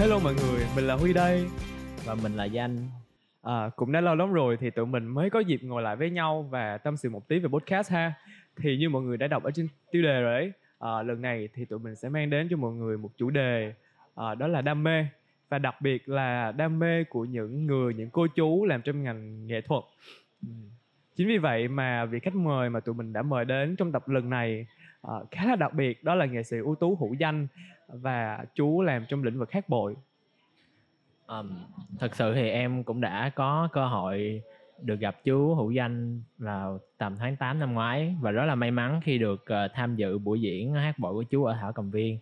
Hello mọi người, mình là Huy đây. Và mình là Danh. À, Cũng đã lâu lắm rồi thì tụi mình mới có dịp ngồi lại với nhau và tâm sự một tí về podcast ha. Thì như mọi người đã đọc ở trên tiêu đề rồi đấy à, Lần này thì tụi mình sẽ mang đến cho mọi người một chủ đề à, Đó là đam mê. Và đặc biệt là đam mê của những người, những cô chú làm trong ngành nghệ thuật. Chính vì vậy mà vị khách mời mà tụi mình đã mời đến trong tập lần này uh, khá là đặc biệt đó là nghệ sĩ ưu tú hữu danh và chú làm trong lĩnh vực hát bội. Um, thật sự thì em cũng đã có cơ hội được gặp chú hữu danh vào tầm tháng 8 năm ngoái và rất là may mắn khi được uh, tham dự buổi diễn hát bội của chú ở thảo cầm viên.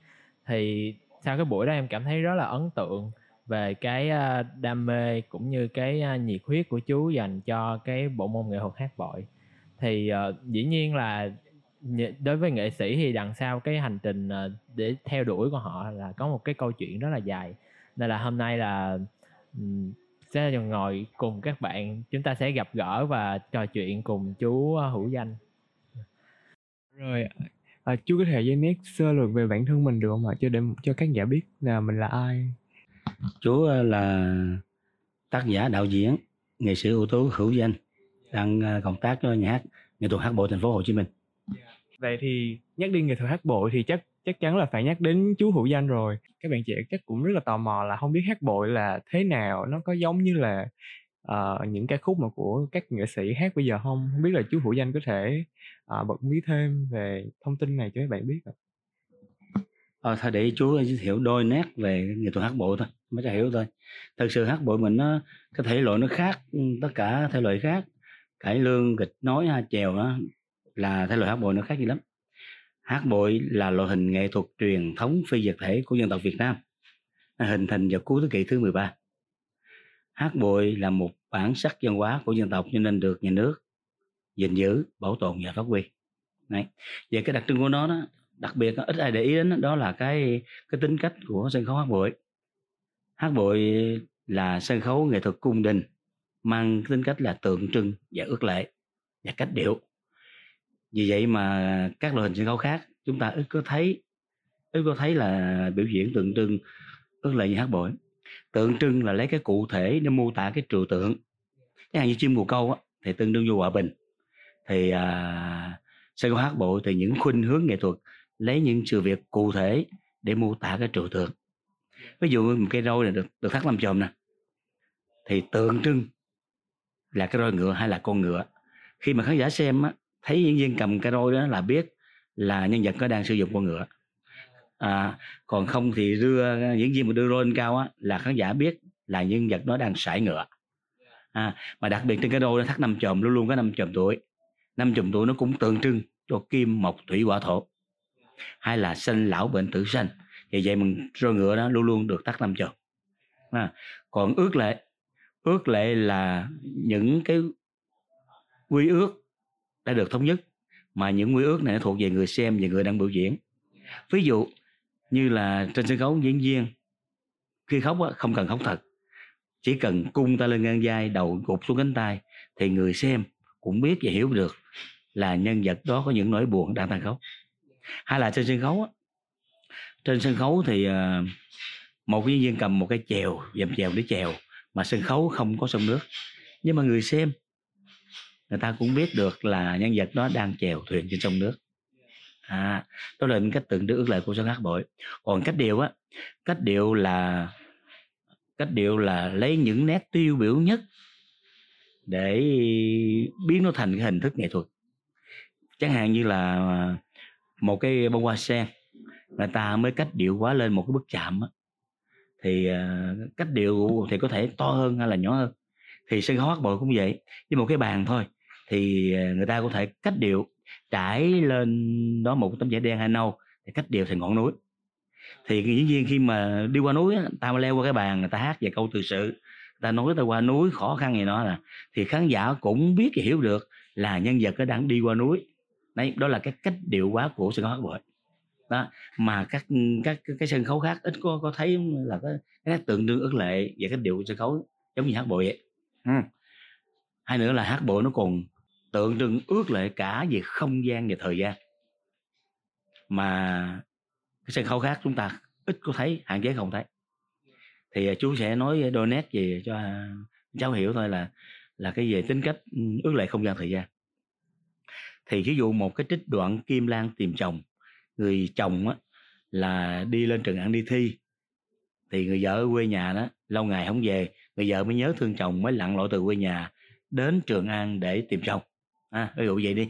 Thì sau cái buổi đó em cảm thấy rất là ấn tượng về cái uh, đam mê cũng như cái uh, nhiệt huyết của chú dành cho cái bộ môn nghệ thuật hát bội. Thì uh, dĩ nhiên là đối với nghệ sĩ thì đằng sau cái hành trình ờ, để theo đuổi của họ là có một cái câu chuyện rất là dài. Nên là hôm nay là sẽ ngồi cùng các bạn chúng ta sẽ gặp gỡ và trò chuyện cùng chú ờ, hữu danh. Rồi à, chú có thể giới nét sơ lược về bản thân mình được không ạ? Cho để cho các giả biết là mình là ai. Chú là tác giả đạo diễn nghệ sĩ ưu tú hữu danh đang công tác cho nhà hát nghệ thuật hát bộ thành phố Hồ Chí Minh vậy thì nhắc đi nghệ thuật hát bội thì chắc chắc chắn là phải nhắc đến chú hữu danh rồi. Các bạn trẻ chắc cũng rất là tò mò là không biết hát bội là thế nào nó có giống như là uh, những ca khúc mà của các nghệ sĩ hát bây giờ không? Không biết là chú hữu danh có thể uh, bật mí thêm về thông tin này cho các bạn biết ạ. Ờ, thôi để chú ờ, giới thiệu đôi nét về nghệ thuật hát bội thôi mới cho hiểu thôi. Thật sự hát bội mình nó cái thể loại nó khác ừ, tất cả thể loại khác. Cải lương kịch nói ha chèo đó là thể loại hát bội nó khác gì lắm. Hát bội là loại hình nghệ thuật truyền thống phi vật thể của dân tộc Việt Nam hình thành vào cuối thế kỷ thứ 13 hát bội là một bản sắc văn hóa của dân tộc cho nên được nhà nước gìn giữ, bảo tồn và phát huy. Này về cái đặc trưng của nó đó, đặc biệt ít ai để ý đến, đó là cái cái tính cách của sân khấu hát bội. Hát bội là sân khấu nghệ thuật cung đình, mang tính cách là tượng trưng và ước lệ và cách điệu vì vậy mà các loại hình sân khấu khác chúng ta ít có thấy ít có thấy là biểu diễn tượng trưng tức là như hát bội. Tượng trưng là lấy cái cụ thể để mô tả cái trừu tượng. Chẳng hạn như chim bồ câu á, thì tương đương vô hòa bình. Thì à, sân khấu hát bội thì những khuynh hướng nghệ thuật lấy những sự việc cụ thể để mô tả cái trừu tượng. Ví dụ một cây roi này được được thắt làm chòm nè thì tượng trưng là cái roi ngựa hay là con ngựa. Khi mà khán giả xem á, thấy diễn viên cầm cái roi đó là biết là nhân vật có đang sử dụng con ngựa. À, còn không thì đưa diễn viên mà đưa roi lên cao á, là khán giả biết là nhân vật nó đang sải ngựa. À, mà đặc biệt trên cái roi nó thắt năm chòm luôn luôn có năm chòm tuổi. Năm chòm tuổi nó cũng tượng trưng cho kim mộc thủy hỏa thổ. Hay là sinh lão bệnh tử sanh vì vậy mình roi ngựa đó luôn luôn được thắt năm chòm. À, còn ước lệ ước lệ là những cái quy ước đã được thống nhất, mà những quy ước này thuộc về người xem và người đang biểu diễn. Ví dụ như là trên sân khấu diễn viên, khi khóc á, không cần khóc thật. Chỉ cần cung tay lên ngang vai, đầu gục xuống cánh tay, thì người xem cũng biết và hiểu được là nhân vật đó có những nỗi buồn đang đang khóc. Hay là trên sân khấu á, trên sân khấu thì ờ, một diễn viên cầm một cái chèo, dầm chèo để chèo, mà sân khấu không có sông nước. Nhưng mà người xem người ta cũng biết được là nhân vật đó đang chèo thuyền trên sông nước. À đó là cách tượng trưng ước lệ của sân hát bội. Còn cách điệu á cách điệu là cách điệu là lấy những nét tiêu biểu nhất để biến nó thành cái hình thức nghệ thuật. Chẳng hạn như là một cái bông hoa sen người ta mới cách điệu quá lên một cái bức chạm á, thì à, cách điệu thì có thể to hơn hay là nhỏ hơn. Thì sân khấu hát bội cũng vậy với một cái bàn thôi thì à, người ta có thể cách điệu trải lên đó một tấm vải đen hay nâu thì cách điệu thành ngọn núi. Thì dĩ nhiên khi mà đi qua núi ta leo qua cái bàn người ta hát về câu từ sự người ta nói ta qua núi khó khăn gì đó là thì khán giả cũng biết và hiểu được là nhân vật nó đang đi qua núi. Đấy đó là cái cách điệu quá của sân khấu hát bội đó mà các các cái sân khấu khác ít có có thấy là cái, cái tượng trưng ước lệ về cái điệu sân khấu giống như hát bội vậy. Ừ. hai nữa là hát bội nó còn tượng trưng ước lệ cả về không gian và thời gian. Mà cái sân khấu khác chúng ta ít có thấy, hạn chế không thấy. Thì à, chú sẽ nói đôi nét gì cho à, cháu hiểu thôi là là cái về tính cách ừ, ước lệ không gian thời gian. Thì ví dụ một cái trích đoạn kim lan tìm chồng, người chồng á, là đi lên trường ăn đi thi, thì người vợ ở quê nhà đó, lâu ngày không về, người vợ mới nhớ thương chồng, mới lặn lội từ quê nhà đến trường an để tìm chồng à, ví dụ vậy đi.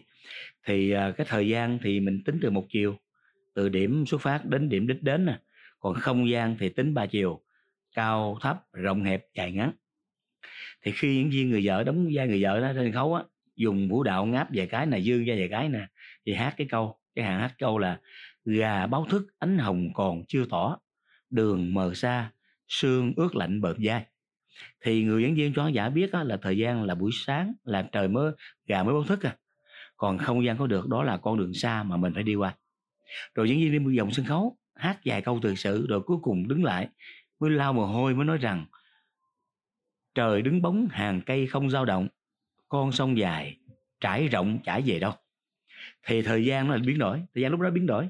Thì à, cái thời gian thì mình tính từ một chiều từ điểm xuất phát đến điểm đích đến nè. Còn không gian thì tính ba chiều cao thấp rộng hẹp dài ngắn. Thì khi diễn viên người vợ đóng vai người vợ đó trên khấu á dùng vũ đạo ngáp vài cái này dương ra vài cái nè thì hát cái câu cái hàng hát câu là gà báo thức ánh hồng còn chưa tỏ đường mờ xa sương ướt lạnh bợt vai thì người diễn viên cho khán giả biết á, là thời gian là buổi sáng là trời mới gà mới báo thức à. Còn không gian có được đó là con đường xa mà mình phải đi qua. Rồi diễn viên đi vòng sân khấu hát vài câu từ sự rồi cuối cùng đứng lại mới lau mồ hôi mới nói rằng trời đứng bóng hàng cây không dao động con sông dài trải rộng chả về đâu. Thì thời gian nó là biến đổi thời gian lúc đó biến đổi.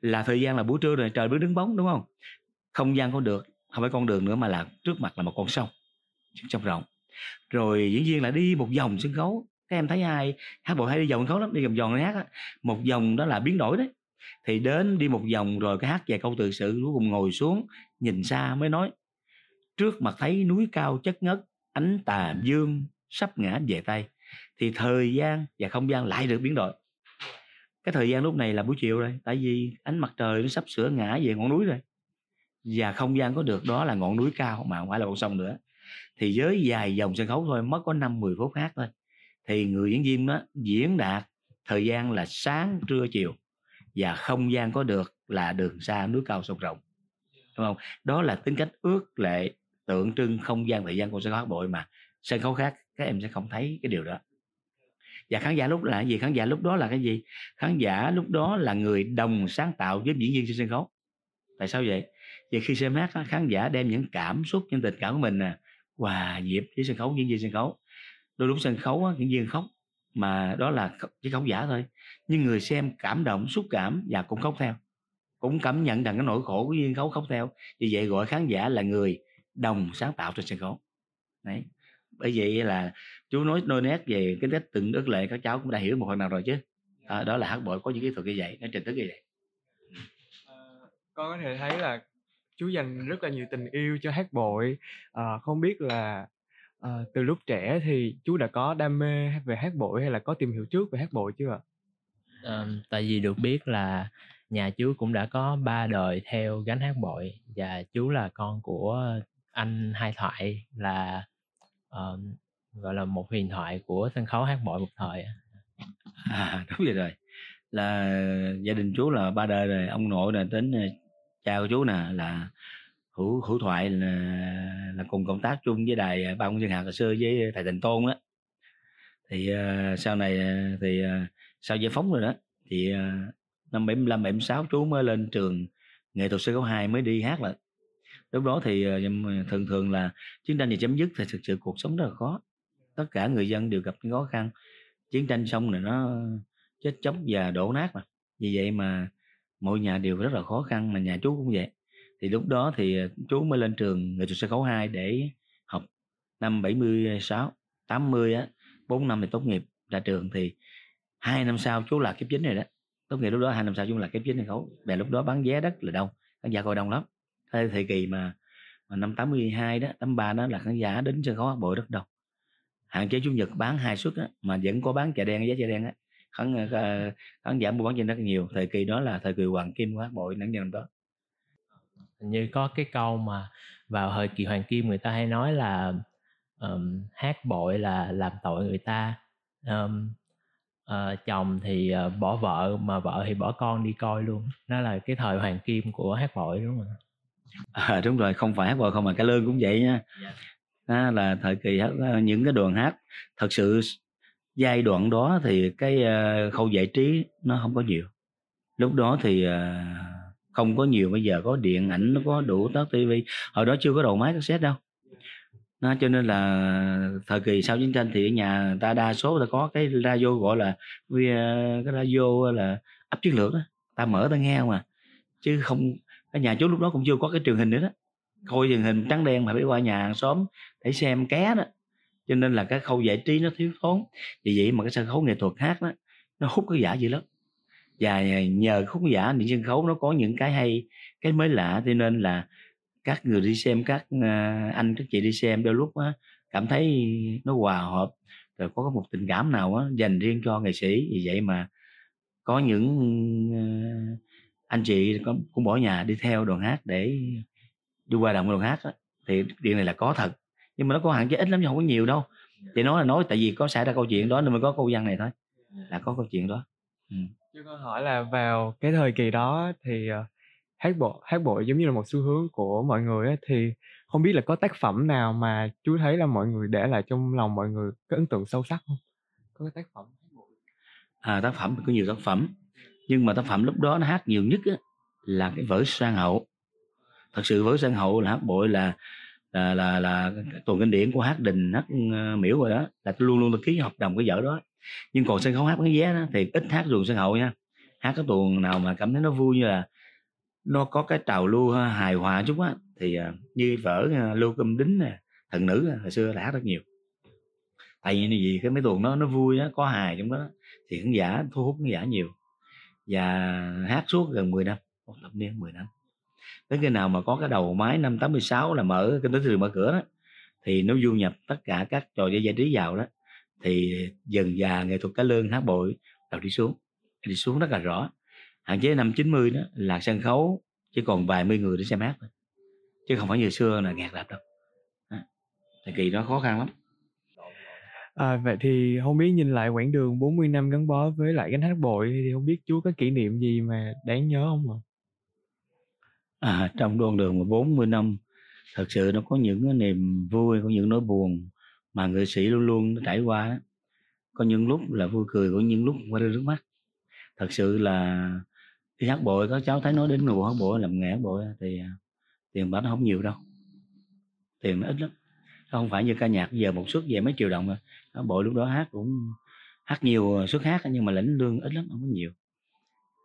Là thời gian là buổi trưa rồi trời mới đứng bóng đúng không? Không gian có được không phải con đường nữa mà là trước mặt là một con sông. trong rộng. Rồi diễn viên lại đi một vòng sân khấu. Các em thấy ai, hát bộ hay đi vòng sân khấu lắm, đi vòng vòng hát á. một vòng đó là biến đổi đấy. Thì đến đi một vòng rồi cái hát vài câu từ sự, cuối cùng ngồi xuống, nhìn xa mới nói, trước mặt thấy núi cao chất ngất, ánh tà dương sắp ngã về tay, thì thời gian và không gian lại được biến đổi. Cái thời gian lúc này là buổi chiều rồi, tại vì ánh mặt trời nó sắp sửa ngã về ngọn núi rồi. Và không gian có được, đó là ngọn núi cao mà không phải là con sông nữa thì với dài dòng sân khấu thôi mất có năm 10 phút hát thôi. Thì người diễn viên đó diễn đạt thời gian là sáng, trưa, chiều và không gian có được là đường xa, núi cao sông rộng. Đúng không? Đó là tính cách ước lệ, tượng trưng không gian thời gian của sân khấu bội mà sân khấu khác các em sẽ không thấy cái điều đó. Và khán giả lúc là cái gì? Khán giả lúc đó là cái gì? Khán giả lúc đó là người đồng sáng tạo với diễn viên trên sân khấu. Tại sao vậy? Vì khi xem hát khán giả đem những cảm xúc, những tình cảm của mình nè hòa nhịp với sân khấu diễn viên sân khấu. Đôi lúc sân khấu diễn viên khóc mà đó là chỉ khóc giả thôi. Nhưng người xem cảm động xúc cảm và cũng khóc theo. Cũng cảm nhận rằng cái nỗi khổ của viên khấu khóc theo. Vì vậy gọi khán giả là người đồng sáng tạo trên sân khấu. Đấy. Bởi vậy là chú nói nôi nét về cái cách từng ước lệ các cháu cũng đã hiểu một phần nào rồi chứ. À, đó là hát bội có những kỹ thuật như vậy nó trình thức như vậy. À, con có thể thấy là chú dành rất là nhiều tình yêu cho hát bội. À, không biết là à, từ lúc trẻ thì chú đã có đam mê về hát bội hay là có tìm hiểu trước về hát bội chưa ạ? À, tại vì được biết là nhà chú cũng đã có ba đời theo gánh hát bội và chú là con của anh hai thoại là uh, gọi là một huyền thoại của sân khấu hát bội một thời à đúng vậy rồi. Là gia đình chú là ba đời rồi ông nội là đến cha của chú nè là hữu hữu thoại là, là cùng công tác chung với đài à, ba công dân hạt hồi xưa với thầy Thành Tôn đó. Thì uh, sau này à, thì uh, sau giải phóng rồi đó thì uh, năm 75 76 chú mới lên trường nghệ thuật sân khấu 2 mới đi hát lại. Lúc đó thì uh, thường thường là chiến tranh thì chấm dứt thì thực sự cuộc sống rất là khó. Tất cả người dân đều gặp những khó khăn. Chiến tranh xong rồi nó chết chóc và đổ nát mà. Vì vậy mà mỗi nhà đều rất là khó khăn mà nhà chú cũng vậy. Thì lúc đó thì ờ, chú mới lên trường nghệ thuật sân khấu 2 để học năm 76 80 á 4 năm thì tốt nghiệp ra trường. Thì hai năm sau chú là kiếp chính rồi đó. Tốt nghiệp lúc đó hai năm sau chú là kiếp chính sân khấu. Và lúc đó bán vé rất là đông khán giả coi đông lắm. Thời, thời kỳ mà, mà năm 82 đó 83 đó là khán giả đến sân khấu bội rất đông. Hạn chế chủ nhật bán hai suất á, mà vẫn có bán chợ đen giá chợ đen á khán uh, khán giả mua bán trên rất nhiều thời kỳ đó là thời kỳ hoàng kim của hát bội nắng nhân đó như có cái câu mà vào thời kỳ hoàng kim người ta hay nói là um, hát bội là làm tội người ta um, uh, chồng thì uh, bỏ vợ mà vợ thì bỏ con đi coi luôn đó là cái thời hoàng kim của hát bội đúng không à, đúng rồi không phải hát bội không mà cái lương cũng vậy nha yeah. Dạ. đó là thời kỳ hát, những cái đoàn hát thật sự giai đoạn đó thì cái ờ, khâu giải trí nó không có nhiều. Lúc đó thì ờ, không có nhiều, bây giờ có điện ảnh, nó có đủ tất tivi hồi đó chưa có đầu máy cassette đâu. Nó cho nên là thời kỳ sau chiến tranh thì ở nhà ta đa số ta có cái radio gọi là ờ, cái radio là ấp chiến lược đó ta mở ta nghe mà. Chứ không, cái nhà chú lúc đó cũng chưa có cái truyền hình nữa đó. Coi truyền hình trắng đen mà phải qua nhà hàng xóm để xem ké đó cho nên là cái khâu giải trí nó thiếu thốn. Vì vậy mà cái sân khấu nghệ thuật hát đó nó hút cái giả dữ lắm. Và nhờ khúc giả điện sân khấu nó có những cái hay cái mới lạ. Cho nên là các người đi xem các ờ, anh các chị đi xem đôi lúc á, cảm thấy nó hòa hợp. Rồi có một tình cảm nào á, dành riêng cho nghệ sĩ. Vì vậy mà có những ờ, anh chị cũng bỏ nhà đi theo đoàn hát để đi qua đồng đoàn hát đó. thì điều này là có thật nhưng mà nó có hạn chế ít lắm chứ không có nhiều đâu. Thì nói là nói tại vì có xảy ra câu chuyện đó nên mới có câu văn này thôi. Là có câu chuyện đó. Ừ. Chứ con hỏi là vào cái thời kỳ đó thì uh, hát bộ hát bộ giống như là một xu hướng của mọi người ấy, thì không biết là có tác phẩm nào mà chú thấy là mọi người để lại trong lòng mọi người có ấn tượng sâu sắc không? Có cái tác phẩm à tác phẩm có nhiều tác phẩm. Nhưng mà tác phẩm lúc đó nó hát nhiều nhất á, là cái vở sang hậu. Thật sự vở sang hậu là hát bội là là là, là tuần kinh điển của hát đình hát ờ, miễu rồi đó là tôi luôn luôn tôi ký hợp đồng cái vở đó. Nhưng còn sân khấu hát cái vé đó thì ít hát tuồng sân hậu nha. Hát cái tuồng nào mà cảm thấy nó vui như là nó có cái trào lưu ờ, hài hòa chút á thì uh, như vở uh, lưu cơm đính nè thần nữ hồi xưa là hát rất nhiều. Tại vì gì cái mấy tuồng nó nó vui á có hài trong đó thì khán giả thu hút khán giả nhiều. Và hát suốt gần 10 năm một thập niên 10 năm tới khi nào mà có cái đầu máy năm 86 là mở kinh tế thị trường mở cửa đó. Thì nó du nhập tất cả các trò chơi giải trí vào đó. Thì dần già nghệ thuật cá lương hát bội đầu đi xuống. Đi xuống rất là rõ. Hạn chế năm 90 đó là sân khấu chỉ còn vài mươi người để xem hát thôi. Chứ không phải như xưa là ngạt đạp đâu. Thời kỳ đó khó khăn lắm. À, vậy thì không biết nhìn lại quãng đường 40 năm gắn bó với lại gánh hát bội thì không biết chú có kỷ niệm gì mà đáng nhớ không ạ? À, trong đoạn đường mà 40 năm thật sự nó có những cái niềm vui, có những nỗi buồn mà nghệ sĩ luôn luôn trải qua Có những lúc là vui cười, có những lúc qua rơi nước mắt. Thật sự là đi hát bội các cháu thấy nói đến người hát bội làm nghề hát bội thì à, tiền bạc nó không nhiều đâu. Tiền nó ít lắm. Không phải như ca nhạc giờ một suất về mấy triệu đồng rồi bội lúc đó hát cũng hát nhiều à, suất hát nhưng mà lãnh lương ít lắm không có nhiều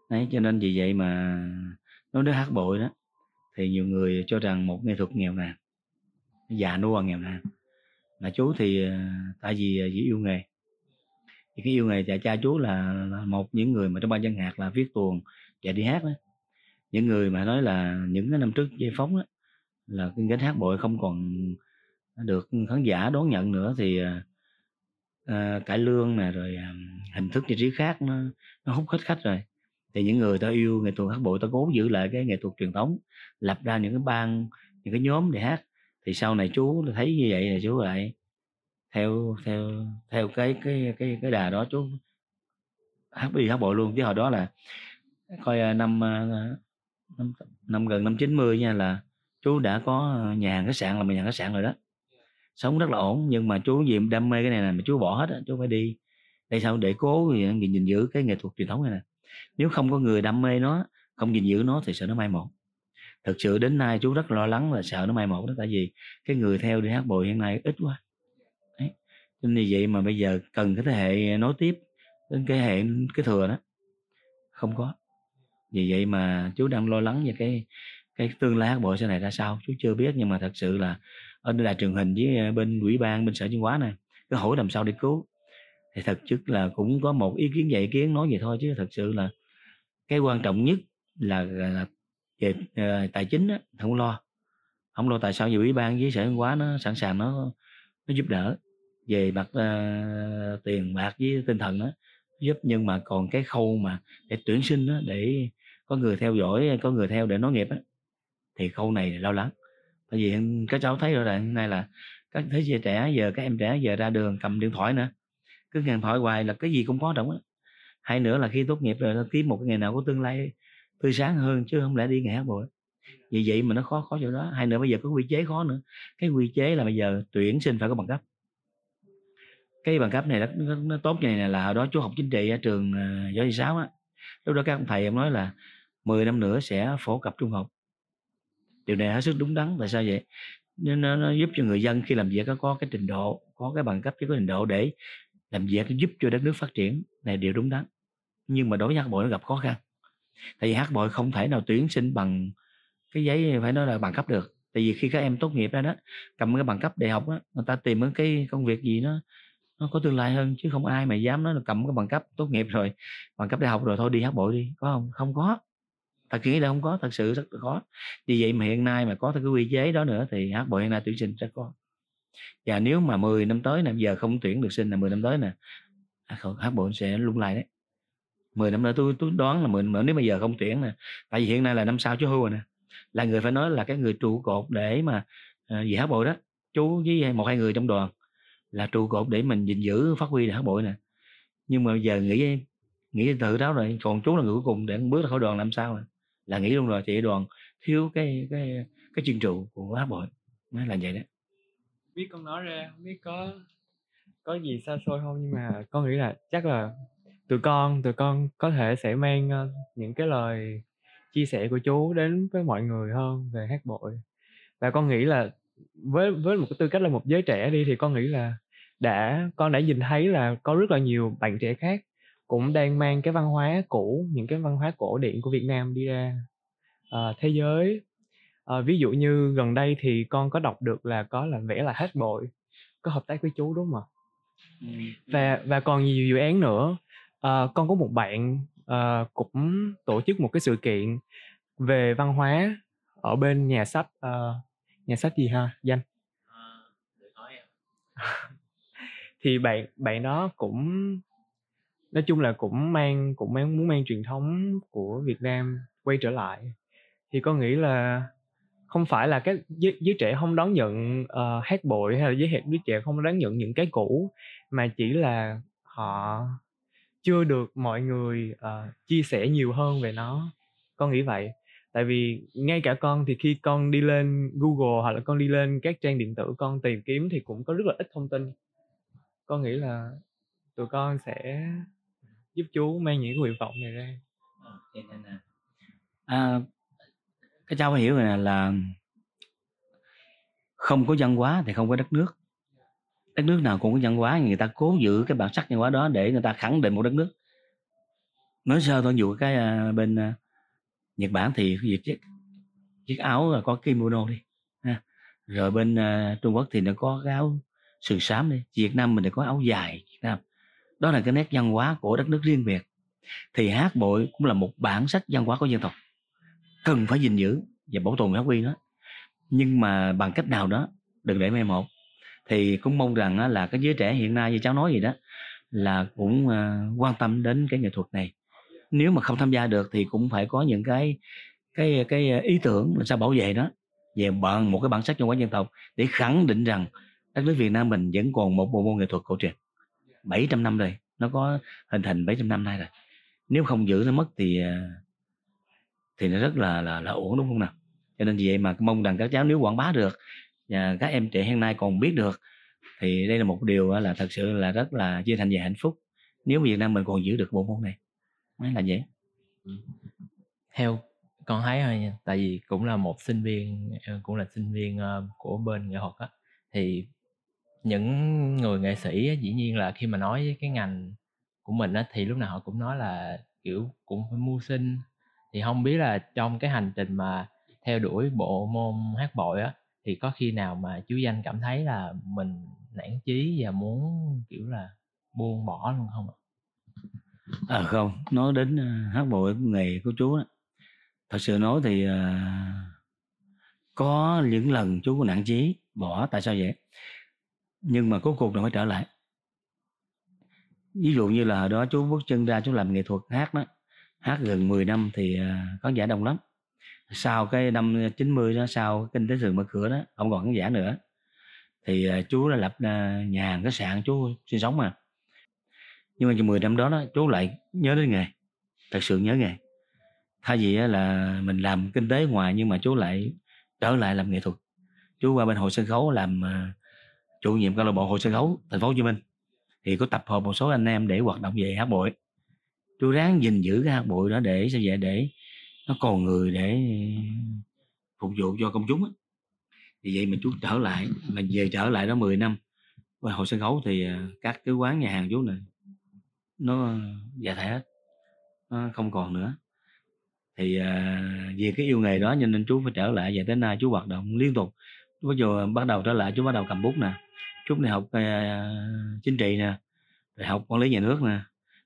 đấy cho nên vì vậy mà nói đến hát bội đó thì nhiều người cho rằng một nghệ thuật nghèo nàn già nua nghèo nàn. Mà chú thì ờ, tại vì ờ, chỉ yêu nghề. Thì cái yêu nghề cha cha chú là, là một những người mà trong ban dân hạt là viết tuồng và đi hát đó những người mà nói là những cái năm trước giải phóng đó, là cái gánh hát bội không còn được khán giả đón nhận nữa thì uh, cải lương nè rồi uh, hình thức giải trí khác nó nó hút hết khách rồi thì những người ta yêu nghệ thuật hát bội ta cố giữ lại cái nghệ thuật truyền thống lập ra những cái ban những cái nhóm để hát. Thì sau này chú thấy như vậy là chú lại theo theo theo cái cái cái cái đà đó chú hát đi hát bội luôn. Chứ hồi đó là coi à, năm à, năm, năm gần năm 90 nha là chú đã có à, nhà hàng khách sạn là mình nhà hàng khách sạn rồi đó. Sống rất là ổn nhưng mà chú gì đam mê cái này là mà chú bỏ hết á chú phải đi. Đây sao để cố gì gìn giữ cái nghệ thuật truyền thống này nè nếu không có người đam mê nó, không gìn giữ nó thì sợ nó mai một. Thực sự đến nay chú rất lo lắng là sợ nó mai một đó, tại vì cái người theo đi hát bội hiện nay ít quá. Đấy. nên vì vậy mà bây giờ cần cái thế hệ nối tiếp đến cái hệ, cái thừa đó. Không có. Vì vậy mà chú đang lo lắng về cái cái tương lai hát bội sau này ra sao. Chú chưa biết nhưng mà thật sự là ở đài truyền hình với ờ, bên ủy ban, bên sở văn hóa này cứ hỏi làm sao để cứu thì thật chất là cũng có một ý kiến dạy ý kiến nói vậy thôi chứ thật sự là cái quan trọng nhất là, là về uh, tài chính á không lo. Không lo tại sao nhiều ủy ban với sở văn hóa nó sẵn sàng nó nó giúp đỡ về mặt uh, tiền bạc với tinh thần đó giúp nhưng mà còn cái khâu mà để tuyển sinh đó, để có người theo dõi có người theo để nói nghiệp đó, thì khâu này là lo lắng. Tại vì các cháu thấy rồi là hôm nay là các thế giới trẻ giờ các em trẻ giờ ra đường cầm điện thoại nữa cứ điện thoại hoài là cái gì cũng có trong á. Hay nữa là khi tốt nghiệp rồi nó kiếm một cái nghề nào có tương lai tươi sáng hơn chứ không lẽ đi nghề hát bội vì vậy mà nó khó khó chỗ đó. Hay nữa bây giờ có quy chế khó nữa. Cái quy chế là bây giờ tuyển sinh phải có bằng cấp. Cái bằng cấp này nó, nó, nó tốt như này là hồi đó chú học chính trị ở trường ờ, uh, giáo sáu á. Lúc đó các ông thầy em nói là 10 năm nữa sẽ phổ cập trung học. Điều này hết sức đúng đắn. Tại sao vậy? Nó, nó, nó giúp cho người dân khi làm việc có, có cái trình độ có cái bằng cấp chứ có trình độ để làm việc giúp cho đất nước phát triển. Này, điều đúng đắn. Nhưng mà đối với hát bội nó gặp khó khăn. Tại vì hát bội không thể nào tuyển sinh bằng cái giấy, phải nói là bằng cấp được. Tại vì khi các em tốt nghiệp ra đó, cầm cái bằng cấp đại học á, người ta tìm cái công việc gì nó nó có tương lai hơn, chứ không ai mà dám nói là cầm cái bằng cấp tốt nghiệp rồi, bằng cấp đại học rồi thôi đi hát bội đi. Có không? Không có. Thật nghĩ là không có. Thật sự rất là khó. Vì vậy mà hiện nay mà có cái quy chế đó nữa thì hát bội hiện nay tuyển sinh rất có và nếu mà 10 năm tới nè giờ không tuyển được sinh là 10 năm tới nè à, hát bội sẽ lung lay đấy. 10 năm nữa tôi tôi đoán là 10 năm nếu mà giờ không tuyển nè tại vì hiện nay là năm sau chú hưu rồi nè là người phải nói là cái người trụ cột để mà à, uh, về hát bội đó chú với một hai người trong đoàn là trụ cột để mình gìn giữ phát huy hát bội nè. Nhưng mà giờ nghĩ nghĩ tự đó rồi còn chú là người cuối cùng để bước ra khỏi đoàn làm sao nè là nghĩ luôn rồi thì đoàn thiếu cái cái cái chuyên trụ của hát bội nó là vậy đó biết con nói ra không biết có có gì xa xôi không? Nhưng mà con nghĩ là chắc là tụi con tụi con có thể sẽ mang ờ, những cái lời chia sẻ của chú đến với mọi người hơn về hát bội. Và con nghĩ là với với một cái tư cách là một giới trẻ đi thì con nghĩ là đã con đã nhìn thấy là có rất là nhiều bạn trẻ khác cũng đang mang cái văn hóa cũ những cái văn hóa cổ điển của Việt Nam đi ra uh, thế giới uh, ví dụ như gần đây thì con có đọc được là có là vẽ là hát bội có hợp tác với chú đúng không ạ? Và và còn nhiều dự án nữa. Uh, con có một bạn uh, cũng tổ chức một cái sự kiện về văn hóa ở bên nhà sách uh, nhà sách gì ha? Danh. Thì bạn bạn đó cũng nói chung là cũng mang cũng mang muốn mang truyền thống của Việt Nam quay trở lại. Thì con nghĩ là không phải là các giới, giới trẻ không đón nhận uh, hát bội hay là giới, giới trẻ không đón nhận những cái cũ mà chỉ là họ chưa được mọi người uh, chia sẻ nhiều hơn về nó. Con nghĩ vậy. Tại vì ngay cả con thì khi con đi lên Google hoặc là con đi lên các trang điện tử con tìm kiếm thì cũng có rất là ít thông tin. Con nghĩ là tụi con sẽ giúp chú mang những nguyện vọng này ra. Ờ, à, cái cháu phải hiểu này là không có văn hóa thì không có đất nước. Đất nước nào cũng có văn hóa, người ta cố giữ cái bản sắc văn hóa đó để người ta khẳng định một đất nước. Nói sơ thôi dụ cái à, bên à, Nhật Bản thì việc chiếc chiếc áo là có kimono đi, ha. rồi bên à, Trung Quốc thì nó có cái áo sườn xám đi. Việt Nam mình thì có áo dài Việt Nam. Đó là cái nét văn hóa của đất nước riêng biệt. Thì hát bội cũng là một bản sách văn hóa của dân tộc cần phải gìn giữ và bảo tồn phát huy nó. Nhưng mà bằng cách nào đó, đừng để mai một. Thì cũng mong rằng là cái giới trẻ hiện nay như cháu nói gì đó, là cũng ờ, quan tâm đến cái nghệ thuật này. Nếu mà không tham gia được thì cũng phải có những cái cái cái ý tưởng làm sao bảo vệ nó, về bằng một cái bản sắc văn hóa dân tộc để khẳng định rằng đất nước Việt Nam mình vẫn còn một bộ môn nghệ thuật cổ truyền. 700 năm rồi, nó có hình thành 700 năm nay rồi. Nếu không giữ nó mất thì ờ, thì nó rất là là là ổn đúng không nào? Cho nên vì vậy mà mong rằng các cháu nếu quảng bá được và các em trẻ hiện nay còn biết được thì đây là một điều à, là thật sự là rất là chia thành và hạnh phúc. Nếu Việt Nam mình còn giữ được bộ môn này mới là dễ. Ừ. Theo con thấy thôi nha tại vì cũng là một sinh viên ờ, cũng là sinh viên ờ, của bên nghệ thuật á thì những người nghệ sĩ á, dĩ nhiên là khi mà nói với cái ngành của mình á thì lúc nào họ cũng nói là kiểu cũng phải mưu sinh thì không biết là trong cái hành trình mà theo đuổi bộ môn hát bội á thì có khi nào mà chú danh cảm thấy là mình nản chí và muốn kiểu là buông bỏ luôn không ạ? À không. Nói đến ờ, hát bội nghề của chú á, thật sự nói thì uh, có những lần chú có nản chí bỏ tại sao vậy? Nhưng mà cuối cùng là phải trở lại. Ví dụ như là đó chú bước chân ra chú làm nghệ thuật hát đó hát gần 10 năm thì à, khán giả đông lắm. Sau cái năm 90 đó sau kinh tế trường mở cửa đó không còn khán giả nữa. Thì à, chú đã lập à, nhà hàng khách sạn chú sinh sống mà. Nhưng mà trong 10 năm đó, đó chú lại nhớ đến nghề thật sự nhớ nghề. Thay vì là mình làm kinh tế ngoài nhưng mà chú lại trở lại làm nghệ thuật. Chú qua bên hội sân khấu làm chủ nhiệm câu lạc bộ hội sân khấu thành phố hồ chí minh. Thì có tập hợp một số anh em để hoạt động về hát bội. Tôi ráng gìn giữ cái hạt bội đó để sao vậy? Để nó còn người để phục vụ cho công chúng á. Vì vậy mà chú trở lại mà về trở lại đó 10 năm và hồi sân khấu thì à, các cái quán nhà hàng chú này nó dạ già thể hết nó không còn nữa. Thì à, vì cái yêu nghề đó cho nên chú phải trở lại và tới nay chú hoạt động liên tục. Bây giờ à, bắt đầu trở lại chú bắt đầu cầm bút nè chú này học uh, chính trị nè rồi học quản lý nhà nước nè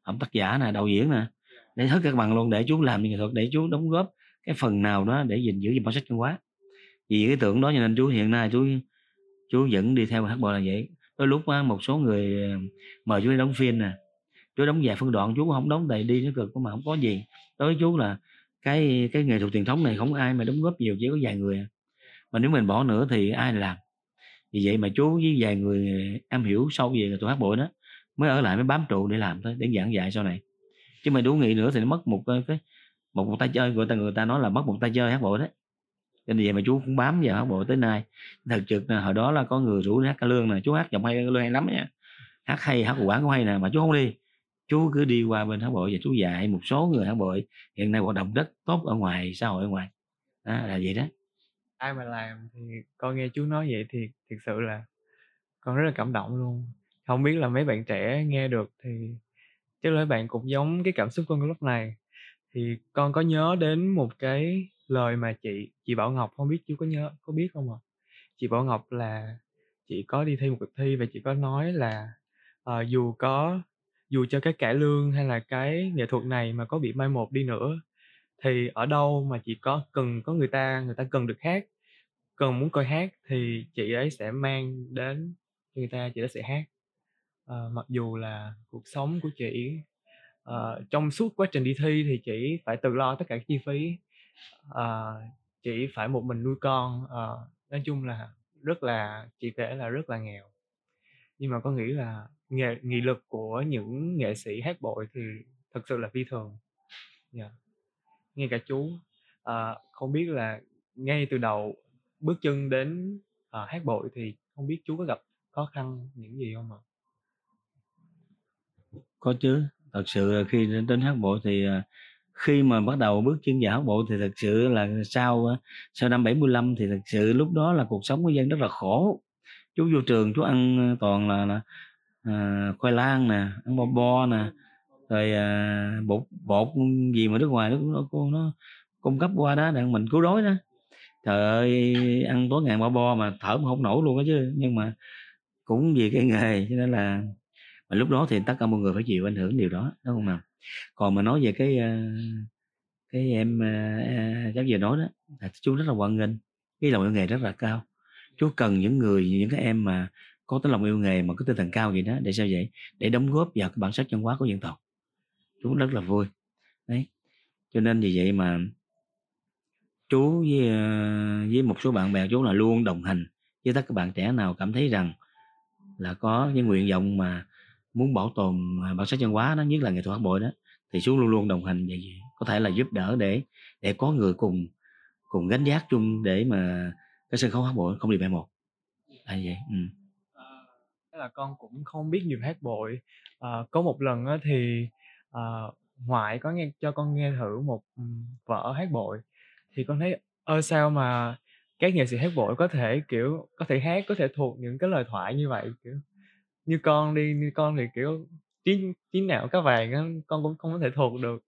học tác giả nè, đạo diễn nè, để hết các bằng luôn, để chú làm nghệ thuật, để chú đóng góp cái phần nào đó để gìn giữ bản sắc văn hóa. Vì cái tưởng đó cho nên chú hiện nay chú chú vẫn đi theo hát bội là vậy. Đôi lúc một số người ờ, mời chú đi đóng phim nè, chú đóng vài phân đoạn, chú không đóng đầy đi nó cực, mà không có gì. Đối với chú là cái cái nghệ thuật truyền thống này không ai mà đóng góp nhiều, chỉ có vài người à. mà nếu mình bỏ nữa thì ai làm? Vì vậy mà chú với vài người ờ, am hiểu sâu về nghệ thuật hát bội đó mới ở lại mới bám trụ để làm thôi để giảng dạy sau này. Chứ mà đủ nghị nữa thì nó mất một cái một, một tay chơi người ta người ta nói là mất một tay chơi hát bội đấy. Nên vậy mà chú cũng bám vào hát bội tới nay. Thật trực là hồi đó là có người rủ hát ca lương nè chú hát giọng hay ca lương hay lắm nha. Hát hay hát quán cũng hay nè mà chú không đi. Chú cứ đi qua bên hát bội và chú dạy một số người hát bội hiện nay hoạt động rất tốt ở ngoài xã hội ở ngoài. Đó, là vậy đó. Ai mà làm thì con nghe chú nói vậy thì thực sự là con rất là cảm động luôn không biết là mấy bạn trẻ nghe được thì chắc là mấy bạn cũng giống cái cảm xúc của con lúc này. Thì con có nhớ đến một cái lời mà chị chị Bảo Ngọc không biết chú có nhớ có biết không ạ? Chị Bảo Ngọc là chị có đi thi một cuộc thi và chị có nói là ờ, dù có dù cho cái cải lương hay là cái nghệ thuật này mà có bị mai một đi nữa thì ở đâu mà chị có cần có người ta người ta cần được hát cần muốn coi hát thì chị ấy sẽ mang đến cho người ta chị ấy sẽ hát. Ờ, mặc dù là cuộc sống của chị ờ, trong suốt quá trình đi thi thì chị phải tự lo tất cả các chi phí. Ờ, chị phải một mình nuôi con Ờ, nói chung là rất là chị kể là rất là nghèo. Nhưng mà có nghĩ là nghệ nghị lực của những nghệ sĩ hát bội thì thật sự là phi thường. Yeah. ngay cả chú ờ, không biết là ngay từ đầu bước chân đến ờ, hát bội thì không biết chú có gặp khó khăn những gì không ạ? Có chứ. Thật sự là khi đến, đến hát bộ thì à, khi mà bắt đầu bước chân vào hát bộ thì thật sự là sau à, sau năm 75 thì thật sự lúc đó là cuộc sống của dân rất là khổ. Chú vô trường chú ăn à, toàn là, là à, khoai lang nè ăn bo bo nè rồi à, bột bột gì mà nước ngoài nó nó, nó cung cấp qua đó để mình cứu đói đó. Trời ơi ăn tối ngàn bo bo mà thở mà không nổi luôn á chứ. Nhưng mà cũng vì cái nghề cho nên là và lúc đó thì tất cả mọi người phải chịu ảnh hưởng điều đó, đúng không nào? Còn mà nói về cái ờ, cái em ờ, à, cháu vừa nói đó, là chú rất là quan nghênh, cái lòng yêu nghề rất là cao. Chú cần những người, những cái em mà có tấm lòng yêu nghề mà có tinh thần cao vậy đó, để sao vậy? Để đóng góp vào cái bản sắc văn hóa của dân tộc. Chú rất là vui. Đấy. Cho nên vì vậy mà chú với ờ, với một số bạn bè chú là luôn đồng hành với tất các bạn trẻ nào cảm thấy rằng là có những nguyện vọng mà muốn bảo tồn à, bản sắc văn hóa đó nhất là nghệ thuật hát bội đó thì chú luôn luôn đồng hành vậy có thể là giúp đỡ để để có người cùng cùng gánh vác chung để mà cái sân khấu hát bội không bị mai một. Là vậy ừ. à, là con cũng không biết nhiều hát bội. À, có một lần á thì à, ngoại có nghe cho con nghe thử một vở hát bội thì con thấy ơ sao mà các nghệ sĩ hát bội có thể kiểu có thể hát có thể thuộc những cái lời thoại như vậy? Kiểu như con đi như con thì kiểu trí trí não cá vàng á con cũng không có thể thuộc được.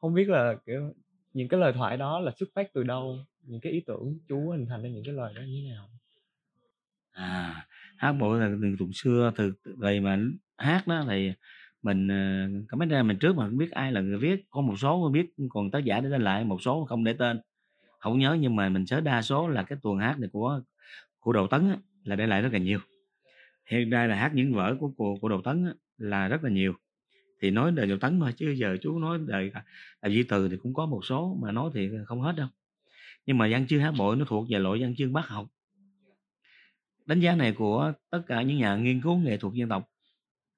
Không biết là kiểu những cái lời thoại đó là xuất phát từ đâu? Những cái ý tưởng chú hình thành ra những cái lời đó như thế nào? À hát bộ là từ tụng xưa từ vậy mà hát đó thì mình cảm có mấy mình trước mà không biết ai là người viết có một số biết còn tác giả để tên lại một số không để tên. Không nhớ nhưng mà mình nhớ đa số là cái tuần hát này của của Đầu Tấn á, là để lại rất là nhiều hiện nay là hát những vở của của, của Đầu Tấn á, là rất là nhiều. Thì nói đời Đầu Tấn thôi chứ giờ chú nói đời là à, Duy Từ thì cũng có một số mà nói thì không hết đâu. Nhưng mà văn chương hát bội nó thuộc về loại văn chương bác học. Đánh giá này của tất cả những nhà nghiên cứu nghệ thuật dân tộc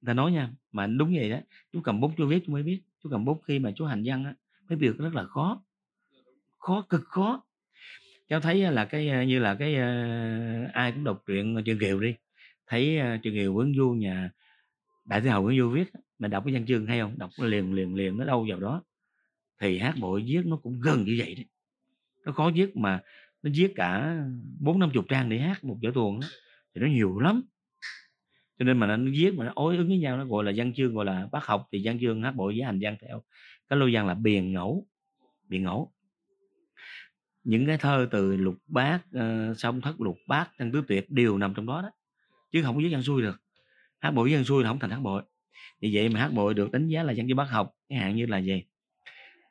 ta nói nha mà đúng vậy đó chú cầm bút chú viết chú mới biết chú cầm bút khi mà chú hành văn á mới việc rất là khó khó cực khó. Cháu thấy là cái à, như là cái à, ai cũng đọc truyện truyện kiều đi thấy ờ, truyện kiều Quấn Du nhà đại thế hầu quấn Du viết á, mình đọc cái văn chương hay không? Đọc liền liền liền nó đâu vào đó. Thì hát bội viết nó cũng gần như vậy đấy nó khó viết mà nó viết cả bốn năm chục trang để hát một vở tuồng đó thì nó nhiều lắm. Cho nên mà nó viết mà nó ối ứng với nhau nó gọi là văn chương gọi là bác học thì văn chương hát bội với hành văn theo cái lô văn là biền ngẫu biền ngẫu. Những cái thơ từ lục bát uh, ờ, song thất lục bát tăng tứ tuyệt đều nằm trong đó đó chứ không có viết văn xuôi được. Hát bội viết văn xuôi là không thành hát bội. Vì vậy mà hát bội được đánh giá là văn chữ bác học cái hạn như là gì?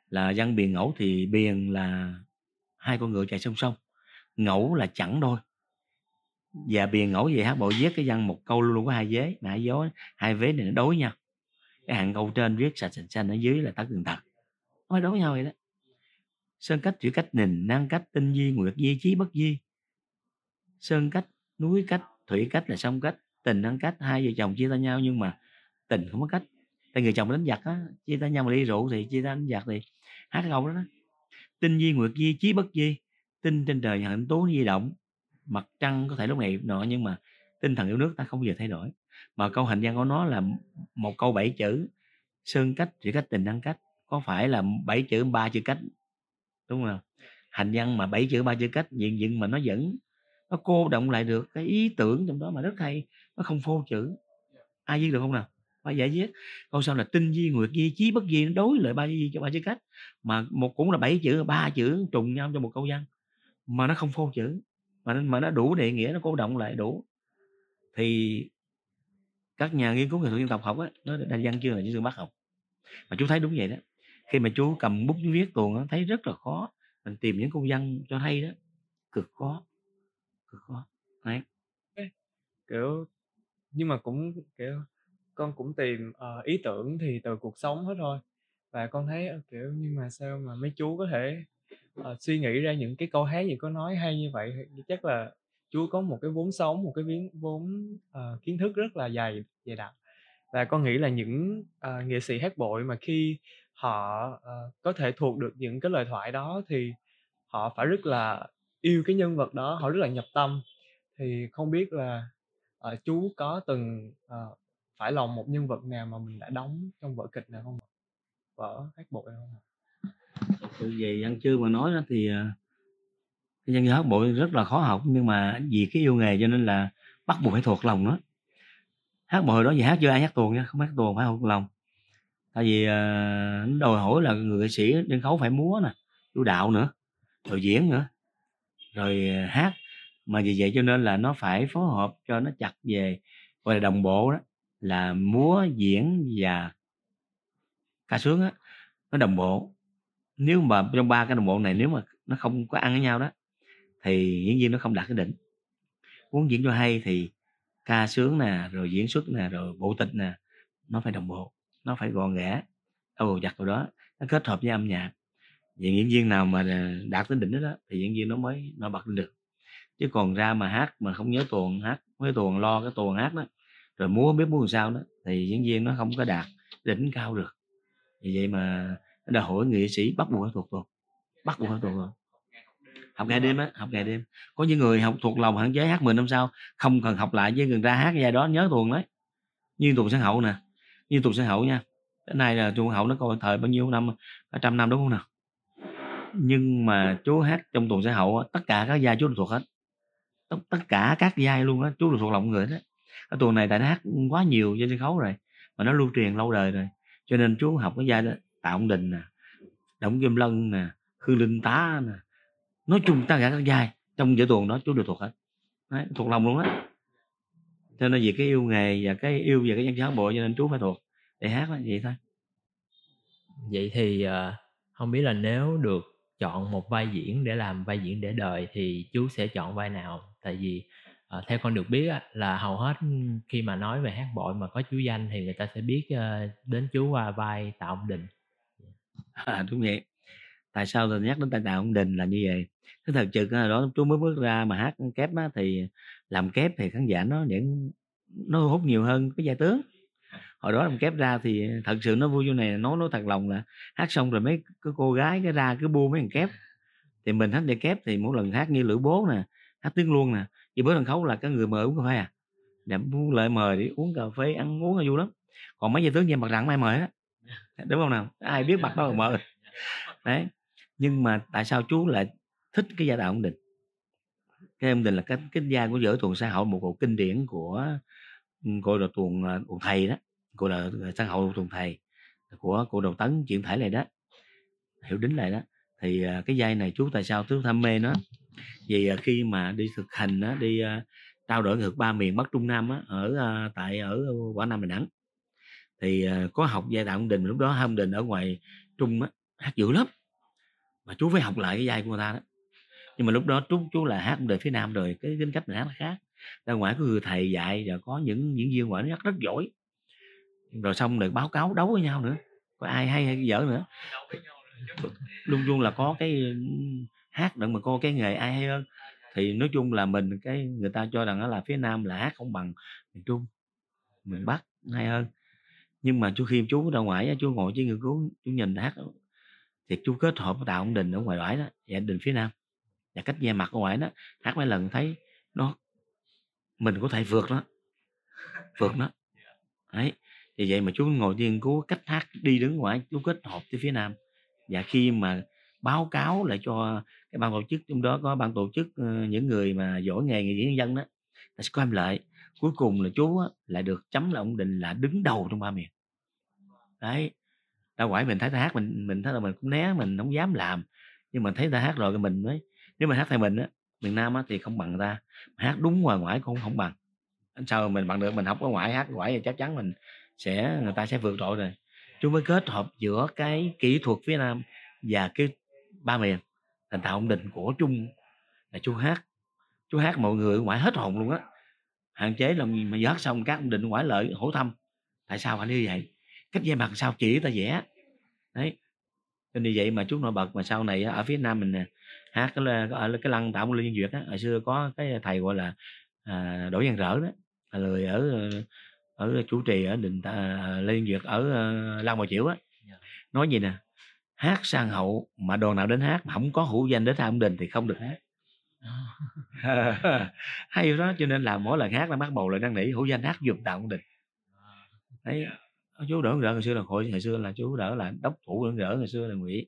Là văn biền ngẫu thì biền là hai con ngựa chạy song song ngẫu là chẳng đôi. Và biền ngẫu về hát bội viết cái văn một câu luôn, luôn có hai vế mà hai vế hai vế này nó đối nhau. Cái hàng câu trên viết sạch sành xanh ở dưới là tất đường tật. Nó đối nhau vậy đó. Sơn cách chữ cách nình năng cách tinh di nguyệt di trí bất di sơn cách núi cách thủy cách là sông cách, tình ăn cách, hai vợ chồng chia tay nhau nhưng mà tình không có cách. Tại người chồng đánh giặc á, chia tay nhau mà đi rượu thì chia tay đánh giặc thì hát cái câu đó đó. Tinh di nguyệt di chí bất di tinh trên trời hạnh tố di động. Mặt trăng có thể lúc này nọ nhưng mà tinh thần yêu nước ta không bao giờ thay đổi. Mà câu hành văn của nó là một câu bảy chữ sơn cách chỉ cách, tình năng cách. Có phải là bảy chữ ba chữ cách? Đúng không hành văn mà bảy chữ ba chữ cách diện diện mà nó vẫn nó cô động lại được cái ý tưởng trong đó mà rất hay nó không phô chữ ai viết được không nào? Phải giải viết. Câu sau là tinh di nguyệt di chí bất di nó đối lại ba di cho ba chữ cách. Mà một cũng là bảy chữ ba chữ trùng nhau cho một câu văn. Mà nó không phô chữ mà nó, mà nó đủ địa nghĩa nó cô động lại đủ. Thì các nhà nghiên cứu nghệ thuật dân tộc học á nó đa văn chưa là chữ bác học. Mà chú thấy đúng vậy đó. Khi mà chú cầm bút viết tuồng thấy rất là khó. Mình tìm những câu văn cho hay đó cực khó cực khó đấy kiểu nhưng mà cũng kiểu con cũng tìm uh, ý tưởng thì từ cuộc sống hết thôi và con thấy uh, kiểu nhưng mà sao mà mấy chú có thể uh, suy nghĩ ra những cái câu hát gì có nói hay như vậy? Chắc là chú có một cái vốn sống một cái vốn vốn uh, kiến thức rất là dày dày đặc. Và con nghĩ là những uh, nghệ sĩ hát bội mà khi họ uh, có thể thuộc được những cái lời thoại đó thì họ phải rất là yêu cái nhân vật đó họ rất là nhập tâm. Thì không biết là uh, chú có từng uh, phải lòng một nhân vật nào mà mình đã đóng trong vở kịch nào không vở hát bội không từ về văn chương mà nói đó thì ờ, cái văn hát bội rất là khó học nhưng mà vì cái yêu nghề cho nên là bắt buộc phải thuộc lòng nó. Hát bội đó gì hát chưa ai hát tuồng nha không hát tuồng phải thuộc lòng. Tại vì đòi hỏi là người nghệ sĩ sân khấu phải múa nè chủ đạo nữa rồi diễn nữa rồi ờ, hát. Mà vì vậy cho nên là nó phải phối hợp cho nó chặt về, gọi là, đồng bộ đó, là múa, diễn và ca sướng á, nó đồng bộ. Nếu mà trong ba cái đồng bộ này nếu mà nó không có ăn với nhau đó, thì diễn viên nó không đạt cái đỉnh. Muốn diễn cho hay thì ca sướng nè, rồi diễn xuất nè, rồi bộ tịch nè, nó phải đồng bộ, nó phải gọn ghẽ đâu chặt vào đó, nó kết hợp với âm nhạc vậy diễn viên nào mà đạt đến đỉnh đó, đó thì diễn viên nó mới nó bật lên được. Chứ còn ra mà hát mà không nhớ tuồng hát mới tuồng lo cái tuồng hát đó rồi múa biết múa làm sao đó thì diễn viên nó không có đạt đỉnh cao được. Vì vậy mà nó đòi hỏi nghệ sĩ bắt buộc phải thuộc tuồng. Bắt buộc phải thuộc tuồng. Học ngày đêm á học ngày đêm. Có những người học thuộc lòng hạn chế hát 10 năm sau không cần học lại với người ra hát giai đó nhớ tuồng đấy. Như tuồng sân hậu nè như tuồng sân hậu nha. Đến nay là tuồng hậu nó còn thời bao nhiêu năm cả trăm năm đúng không nào? Nhưng mà chú hát trong tuồng sáng hậu tất cả các giai chú đều thuộc hết. Tất, tất cả các giai luôn á chú đều thuộc lòng người đó cái tuồng này tại nó hát quá nhiều trên sân khấu rồi mà nó lưu truyền lâu đời rồi. Cho nên chú học cái giai đó tạ ông đình nè động kim lân nè khư linh tá nè. Nói chung tất cả các giai trong vở tuồng đó chú đều thuộc hết. Đấy, thuộc lòng luôn á. Cho nên vì cái yêu nghề và cái yêu về cái dân hát bộ cho nên chú phải thuộc để hát là vậy thôi. Vậy thì uh, không biết là nếu được chọn một vai diễn để làm vai diễn để đời thì chú sẽ chọn vai nào? Tại vì uh, theo con được biết là hầu hết ừ, khi mà nói về hát bội mà có chú danh thì người ta sẽ biết uh, đến chú qua vai tạ ông đình. À, đúng vậy. Tại sao tôi nhắc đến tay tạ ông đình là như vậy? Cái thật sự đó chú mới bước ra mà hát kép á, thì làm kép thì khán giả nó vẫn nó hút nhiều hơn cái gia tướng hồi đó làm kép ra thì thật sự nó vui vô này, nói nói thật lòng là hát xong rồi mấy cái cô gái cái ra cứ bu mấy thằng kép. Thì mình hát để kép thì mỗi lần hát như lữ bố nè, hát tiếng luôn nè vì bữa sân khấu là cái người mời uống cà phê à. Để muốn lợi mời đi uống cà phê, ăn uống là vui lắm. Còn mấy gia tướng như mặt rặng ai mời á, đúng không nào? Ai biết mặt đó mà mời. Đấy, nhưng mà tại sao chú lại thích cái gia đạo ổn định? Cái ổn định là cái cái gia của giữa tuồng xã hội, một bộ kinh điển của gọi là tuồng tuồng thầy đó cô là xã hội tuồng thầy, của cô đầu tấn chuyện thể này đó. Hiểu đính này đó. Thì à, cái dây này chú tại sao chú tham mê nó? Vì à, khi mà đi thực hành á, đi à, trao đổi nghệ ba miền bắc trung nam á, ở tại ở quảng nam đà nẵng. Thì có học giai đạo ông đình, lúc đó hai ông đình ở ngoài trung á, hát dữ lắm. Mà chú phải học lại cái dây của người ta đó. Nhưng mà lúc đó chú chú là hát đời phía nam rồi, cái tính cách mình hát nó khác. Ra ngoài có người thầy dạy và có những diễn viên ngoại nó hát rất giỏi rồi xong rồi báo cáo đấu với nhau nữa. Có ai hay hay dở nữa. Luôn luôn là có cái hát đặng mà coi cái nghề ai hay hơn. Thì nói chung là mình, cái người ta cho rằng đó là phía nam là hát không bằng miền trung, miền bắc hay hơn. Nhưng mà chú khi chú ra ngoài chú ngồi với người cứu, chú nhìn hát, thì chú kết hợp với tạo ông đình ở ngoài bãi đó và đình phía nam. Và cách che mặt ở ngoài đó, hát mấy lần thấy nó, mình có thể vượt nó vượt nó đấy vì vậy mà chú ngồi nghiên cứu cách hát đi đứng ngoài chú kết hợp với phía nam. Và khi mà báo cáo lại cho cái ban tổ chức trong đó có ban tổ chức ờ, những người mà giỏi nghề nghệ diễn nhân dân đó là sẽ có em lợi cuối cùng là chú á, lại được chấm là ông định là đứng đầu trong ba miền. Đấy đâu quải mình thấy ta hát mình mình thấy là mình cũng né mình không dám làm. Nhưng mà thấy ta hát rồi thì mình mới nếu mà hát thay mình á miền nam á thì không bằng ta. Mà hát đúng ngoài ngoại cũng không bằng. Sao mình bằng được mình học ở ngoại hát ngoại thì chắc chắn mình sẽ người ta sẽ vượt trội rồi. Chúng mới kết hợp giữa cái kỹ thuật phía nam và cái ba miền thành tạo ông định của chung là chú hát. Chú hát mọi người ngoại hết hồn luôn á. Hạn chế là mà giờ hát xong các ông định ngoại lợi hổ thăm tại sao phải như vậy? Cách dây mặt sao chỉ ta vẽ đấy. Cho như vậy mà chú nổi bật mà sau này ở phía nam mình nè hát cái ở cái lăng tạo liên duyệt á hồi xưa có cái thầy gọi là à, đỗ văn rỡ đó là người ở ở chủ trì ở đình à, liên duyệt ở uh, lăng bà chiểu á. Nói gì nè? Hát sang hậu mà đồ nào đến hát mà không có hữu danh đến ông đình thì không được hát. Hay đó cho nên là mỗi lần hát là bắt bầu là năn nỉ hữu danh hát giùm tạo ông đình. Đấy chú đỡ đỡ hồi xưa là hội hồi xưa là chú đỡ là đốc thủ đỡ đỡ hồi xưa là ngụy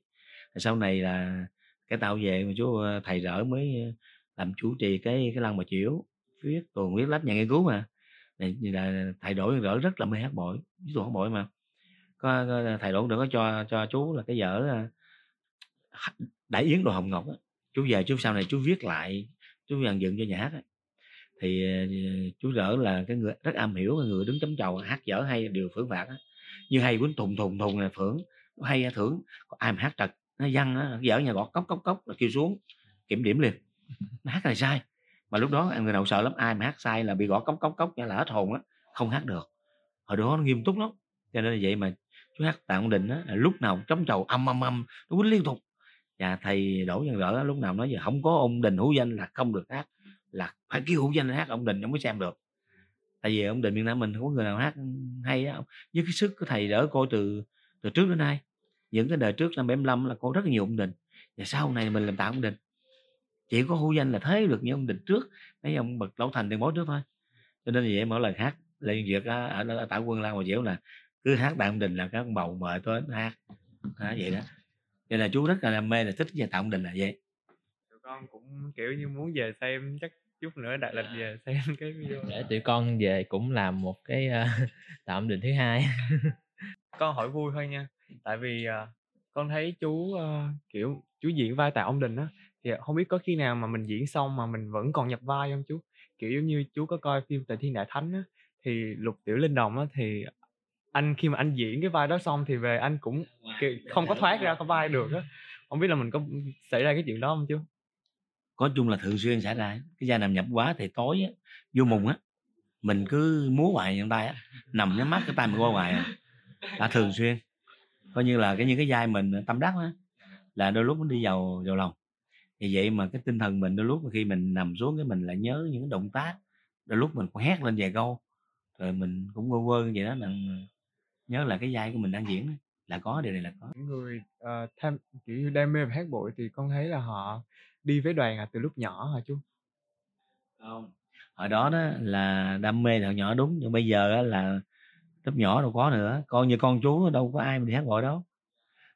sau này là cái tao về mà chú thầy rỡ mới làm chủ trì cái cái lăng bà chiểu viết tuần viết lách nhà nghiên cứu mà này là thầy đổi đỡ rất là mê hát bội ví dụ hát bội mà. Có, có à, thầy đổi đỡ có cho cho chú là cái vở à, đại yến đồ hồng ngọc á. Chú về chú sau này chú viết lại chú dàn dựng cho nhà hát á. Thì à, chú đỡ là cái người rất am hiểu người đứng chấm chầu hát dở hay điều phưởng phạt á. Như hay quýnh thùng thùng thùng là phưởng hay thưởng. Ai mà hát trật nó văng á dở nhà gọt cốc cốc cốc là kêu xuống kiểm điểm liền. Nó hát là sai mà lúc đó người nào sợ lắm, ai mà hát sai là bị gõ cốc cốc cốc là hết hồn á, không hát được. Hồi đó nó nghiêm túc lắm, cho nên là vậy mà chú hát tạng định á lúc nào trống trầu, âm âm âm, nó quýnh liên tục. Và thầy đỗ văn rỡ lúc nào nói giờ không có ông đình hữu danh là không được hát, là phải kêu hữu danh hát ông đình ông mới xem được. Tại vì ông đình miền nam mình không có người nào hát hay á, với cái sức của thầy đỡ coi từ từ trước đến nay. Những cái đời trước năm 75 là có rất là nhiều ông đình. Và sau này mình làm tạo ông đình chỉ có hữu danh là thế được như ông đình trước mấy ông bậc lão thành tiền bối trước thôi. Cho nên vậy mỗi lần hát lên việc ở, ở tạo quân lan mà diễu là cứ hát đại ông đình là các ông bầu mời tới hát. Đó, vậy đó. Cho nên là chú rất là đam mê là thích về tạo ông đình là vậy. Tụi con cũng kiểu như muốn về xem chắc chút nữa đại lịch về xem cái video để tụi con về cũng làm một cái uh, tạo ông đình thứ hai. Con hỏi vui thôi nha. Tại vì uh, con thấy chú uh, kiểu chú diễn vai tạo ông đình á thì không biết có khi nào mà mình diễn xong mà mình vẫn còn nhập vai không chú? Kiểu giống như chú có coi phim Tề Thiên Đại Thánh á thì Lục Tiểu Linh Đồng á thì anh khi mà anh diễn cái vai đó xong thì về anh cũng kiểu không có thoát ra cái vai được á. Không biết là mình có xảy ra cái chuyện đó không chú? Có chung là thường xuyên xảy ra cái vai nằm nhập quá thì tối á vô mùng á mình cứ múa hoài trong tay á nằm nhắm mắt cái tay mình qua hoài à. Là thường xuyên. Coi như là cái những cái vai mình tâm đắc á là đôi lúc nó đi vào vào lòng vì vậy mà cái tinh thần mình đôi lúc khi mình nằm xuống cái mình lại nhớ những cái động tác đôi lúc mình cũng hét lên vài câu rồi mình cũng quơ quơ vậy đó là nhớ là cái vai của mình đang diễn là có điều này là có. Những người uh, tham kiểu như đam mê về hát bội thì con thấy là họ đi với đoàn à từ lúc nhỏ hả chú? Không hồi đó đó là đam mê từ nhỏ đúng nhưng bây giờ đó là lúc nhỏ đâu có nữa con như con chú đâu có ai mà đi hát bội đâu.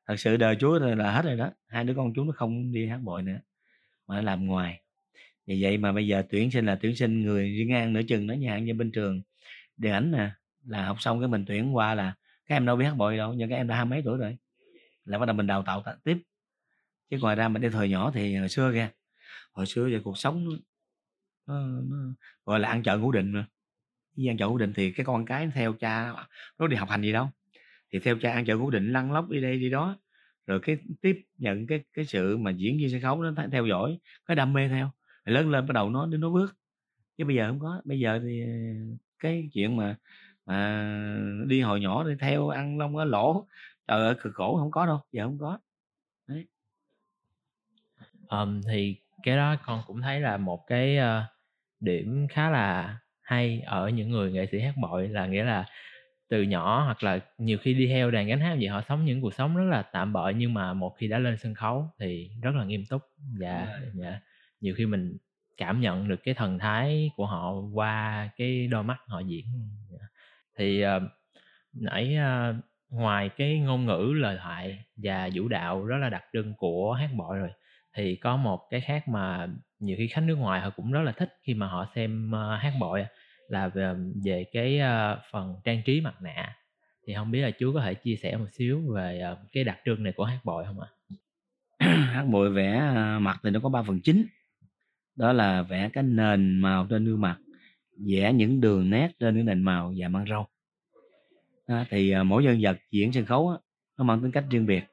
Thật sự đời chú là hết rồi đó hai đứa con chú nó không đi hát bội nữa mà nó làm ngoài. Vì vậy mà bây giờ tuyển sinh là tuyển sinh người riêng An nửa chừng nó nhà như bên trường điện ảnh nè là học xong cái mình tuyển qua là các em đâu biết hát bội đâu nhưng các em đã hai mấy tuổi rồi. Là bắt đầu mình đào tạo tiếp. Chứ ngoài ra mình đi thời nhỏ thì hồi xưa kìa hồi xưa về cuộc sống nó, nó, nó gọi là ăn chợ ngủ định mà. Đi ăn chợ ngủ định thì cái con cái theo cha nó đi học hành gì đâu. Thì theo cha ăn chợ ngủ định lăn lóc đi đây đi đó rồi cái tiếp nhận cái cái sự mà diễn viên sân khấu nó theo dõi cái đam mê theo Rồi lớn lên bắt đầu nó đến nó bước. Chứ bây giờ không có. Bây giờ thì ờ, cái chuyện mà mà đi hồi nhỏ đi theo ăn lông ở lỗ trời ơi cực khổ không có đâu giờ không có. Đấy. Um, thì cái đó con cũng thấy là một cái uh, điểm khá là hay ở những người nghệ sĩ hát bội là nghĩa là từ nhỏ hoặc là nhiều khi đi theo đàn gánh hát vậy họ sống những cuộc sống rất là tạm bợ nhưng mà một khi đã lên sân khấu thì rất là nghiêm túc. Và dạ, nhiều khi mình cảm nhận được cái thần thái của họ qua cái đôi mắt họ diễn. Dạ. thì ờ, nãy ờ, ngoài cái ngôn ngữ lời thoại và vũ đạo rất là đặc trưng của hát bội rồi thì có một cái khác mà nhiều khi khách nước ngoài họ cũng rất là thích khi mà họ xem ờ, hát bội là về, về cái ờ, phần trang trí mặt nạ. Thì không biết là chú có thể chia sẻ một xíu về ờ, cái đặc trưng này của hát bội không ạ? hát bội vẽ ờ, mặt thì nó có ba phần chính. Đó là vẽ cái nền màu trên gương mặt vẽ những đường nét trên cái nền màu và mang râu. Đó, thì mỗi nhân vật diễn sân khấu á, nó mang tính cách riêng biệt.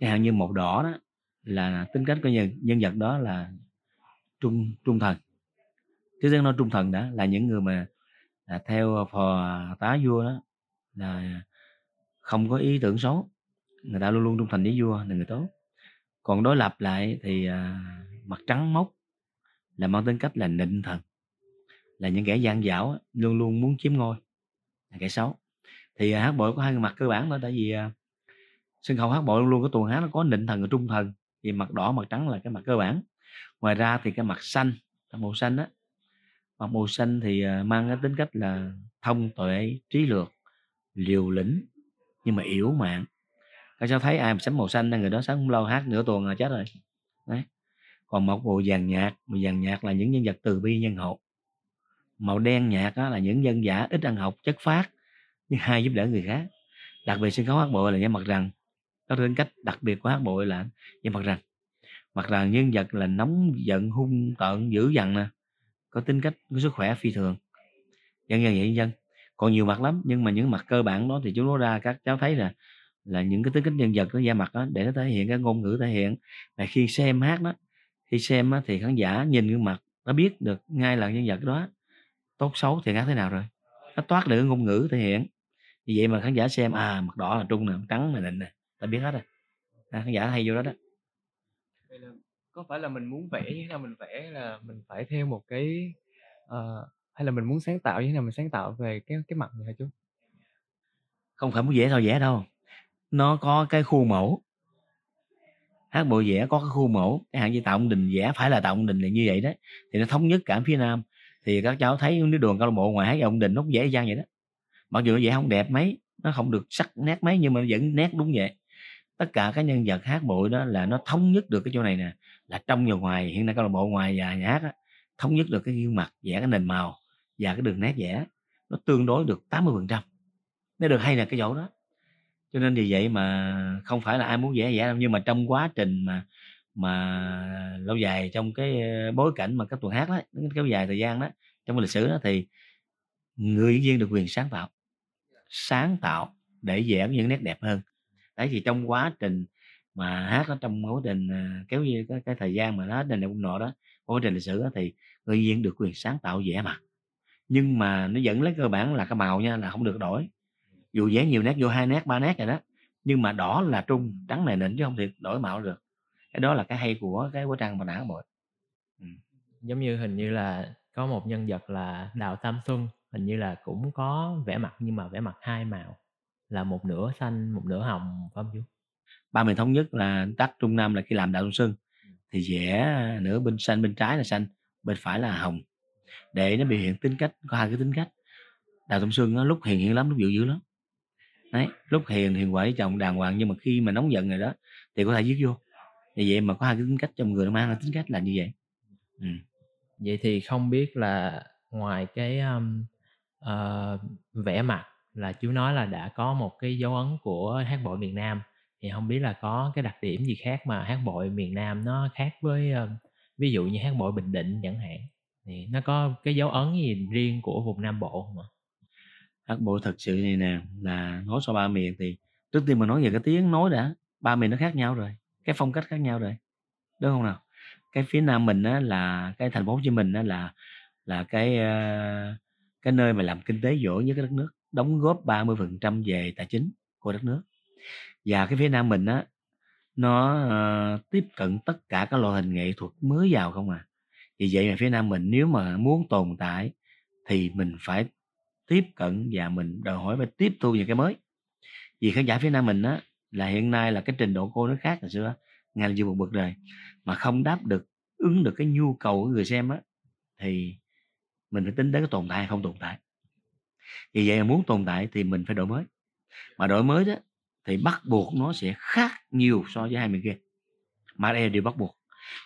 Chẳng hạn như một đỏ đó là tính cách của nhân, nhân vật đó là trung trung thần thế dân nói trung thần đã là những người mà là theo phò tá vua đó là không có ý tưởng xấu. Người ta luôn luôn trung thành với vua là người tốt. Còn đối lập lại thì à, mặt trắng mốc là mang tính cách là nịnh thần là những kẻ gian dảo luôn luôn muốn chiếm ngôi là kẻ xấu. Thì à, hát bội có hai người mặt cơ bản thôi tại vì à, sân khấu hát bội luôn luôn có tuồng hát nó có nịnh thần và trung thần thì mặt đỏ mặt trắng là cái mặt cơ bản. Ngoài ra thì cái mặt xanh màu xanh á mặt màu xanh thì à, mang cái tính cách là thông tuệ trí lược liều lĩnh nhưng mà yếu mạng các cháu thấy ai mà sắm màu xanh là người đó sáng không lâu hát nửa tuần là chết rồi? Đấy. Còn một bộ vàng nhạt màu vàng nhạt là những nhân vật từ bi nhân hậu. Màu đen nhạt là những dân giả ít ăn học chất phát nhưng hay giúp đỡ người khác. Đặc biệt sân khấu hát bội là nhân mặt rằng có tính cách đặc biệt của hát bội là nhân mặt rằng mặt rằng nhân vật là nóng giận hung tợn dữ dằn nè có tính cách có sức khỏe phi thường. Dân dân vậy dân còn nhiều mặt lắm nhưng mà những mặt cơ bản đó thì chúng nó ra các cháu thấy là là những cái tính cách nhân vật nó da mặt đó để nó thể hiện cái ngôn ngữ thể hiện. Và khi xem hát đó khi xem đó, thì khán giả nhìn gương mặt nó biết được ngay là nhân vật đó tốt xấu thì hát thế nào rồi. Nó toát được cái ngôn ngữ thể hiện. Vì vậy mà khán giả xem à mặt đỏ là trung nè trắng là định nè ta biết hết rồi. À, khán giả hay vô đó đó có phải là mình muốn vẽ như thế nào? Mình vẽ là mình phải theo một cái uh, hay là mình muốn sáng tạo như thế nào? Mình sáng tạo về cái cái mặt này hả chú? không phải muốn vẽ sao vẽ đâu. Nó có cái khuôn mẫu. Hát bộ vẽ có cái khuôn mẫu. Cái hạn như tạo ông đình vẽ phải là tạo ông đình là như vậy đó. Thì nó thống nhất cả phía nam. Thì các cháu thấy những đường câu lạc bộ ngoài hát ông đình nó cũng vẽ dàng vậy đó. Mặc dù nó vẽ không đẹp mấy nó không được sắc nét mấy nhưng mà vẫn nét đúng vậy. Tất cả các nhân vật hát bội đó là nó thống nhất được cái chỗ này nè là trong và ngoài hiện nay câu lạc bộ ngoài và nhà hát á, thống nhất được cái gương mặt vẽ cái nền màu và cái đường nét vẽ nó tương đối được 80 phần trăm. Nó được hay là cái chỗ đó. Cho nên vì vậy mà không phải là ai muốn vẽ vẽ đâu nhưng mà trong quá trình mà mà lâu dài trong cái ờ, bối cảnh mà các tuần hát đó kéo dài thời gian đó trong lịch sử đó thì người diễn viên được quyền sáng tạo sáng tạo để vẽ những nét đẹp hơn. Đấy thì trong quá trình mà hát ở trong quá trình à, ờ, kéo dài cái, cái thời gian mà nó hết nền đẹp quân nọ đó quá trình lịch sử đó, thì người diễn viên được quyền sáng tạo vẽ mặt. Nhưng mà nó vẫn lấy cơ bản là cái màu nha là không được đổi. Dù vẽ nhiều nét vô hai nét ba nét rồi đó nhưng mà đỏ là trung trắng này nịnh chứ không thể đổi màu được. Cái đó là cái hay của cái quá trang mà nã bội giống như hình như là có một nhân vật là Đào Tam Xuân hình như là cũng có vẽ mặt nhưng mà vẽ mặt hai màu là một nửa xanh một nửa hồng phải không chú? Ba miền thống nhất là tắc trung nam là khi làm đạo Đông xuân thì vẽ nửa bên xanh bên trái là xanh bên phải là hồng. Để nó biểu hiện tính cách có hai cái tính cách. Đào Đông xuân á, lúc hiền hiền lắm lúc dữ dữ lắm. Đấy lúc hiền hiền quả với chồng đàng hoàng nhưng mà khi mà nóng giận rồi đó thì có thể giết vô. Vì vậy mà có hai cái tính cách trong người nó mang là tính cách là như vậy. Ừ. vậy thì không biết là ngoài cái um, ờ, vẽ mặt là chú nói là đã có một cái dấu ấn của hát bội miền Nam thì không biết là có cái đặc điểm gì khác mà hát bội miền Nam nó khác với ờ, ví dụ như hát bội Bình Định chẳng hạn thì nó có cái dấu ấn gì riêng của vùng Nam Bộ không ạ? hát bội thật sự này nè là nói so ba miền thì trước tiên mà nói về cái tiếng nói đã ba miền nó khác nhau rồi cái phong cách khác nhau rồi đúng không nào cái phía nam mình á là cái thành phố Hồ Chí Minh á là là cái uh, cái nơi mà làm kinh tế giỏi nhất cái đất nước đóng góp 30% về tài chính của đất nước và cái phía nam mình á nó uh, tiếp cận tất cả các loại hình nghệ thuật mới vào không à. Vì vậy mà phía nam mình nếu mà muốn tồn tại thì mình phải tiếp cận và mình đòi hỏi phải tiếp thu những cái mới. Vì khán giả phía nam mình á là hiện nay là cái trình độ cô nó khác hồi xưa ngay là vừa một bậc rồi mà không đáp được ứng được cái nhu cầu của người xem á thì mình phải tính đến cái tồn tại hay không tồn tại. Vì vậy mà muốn tồn tại thì mình phải đổi mới. Mà đổi mới đó thì bắt buộc nó sẽ khác nhiều so với hai miền kia. Mà đây là điều bắt buộc.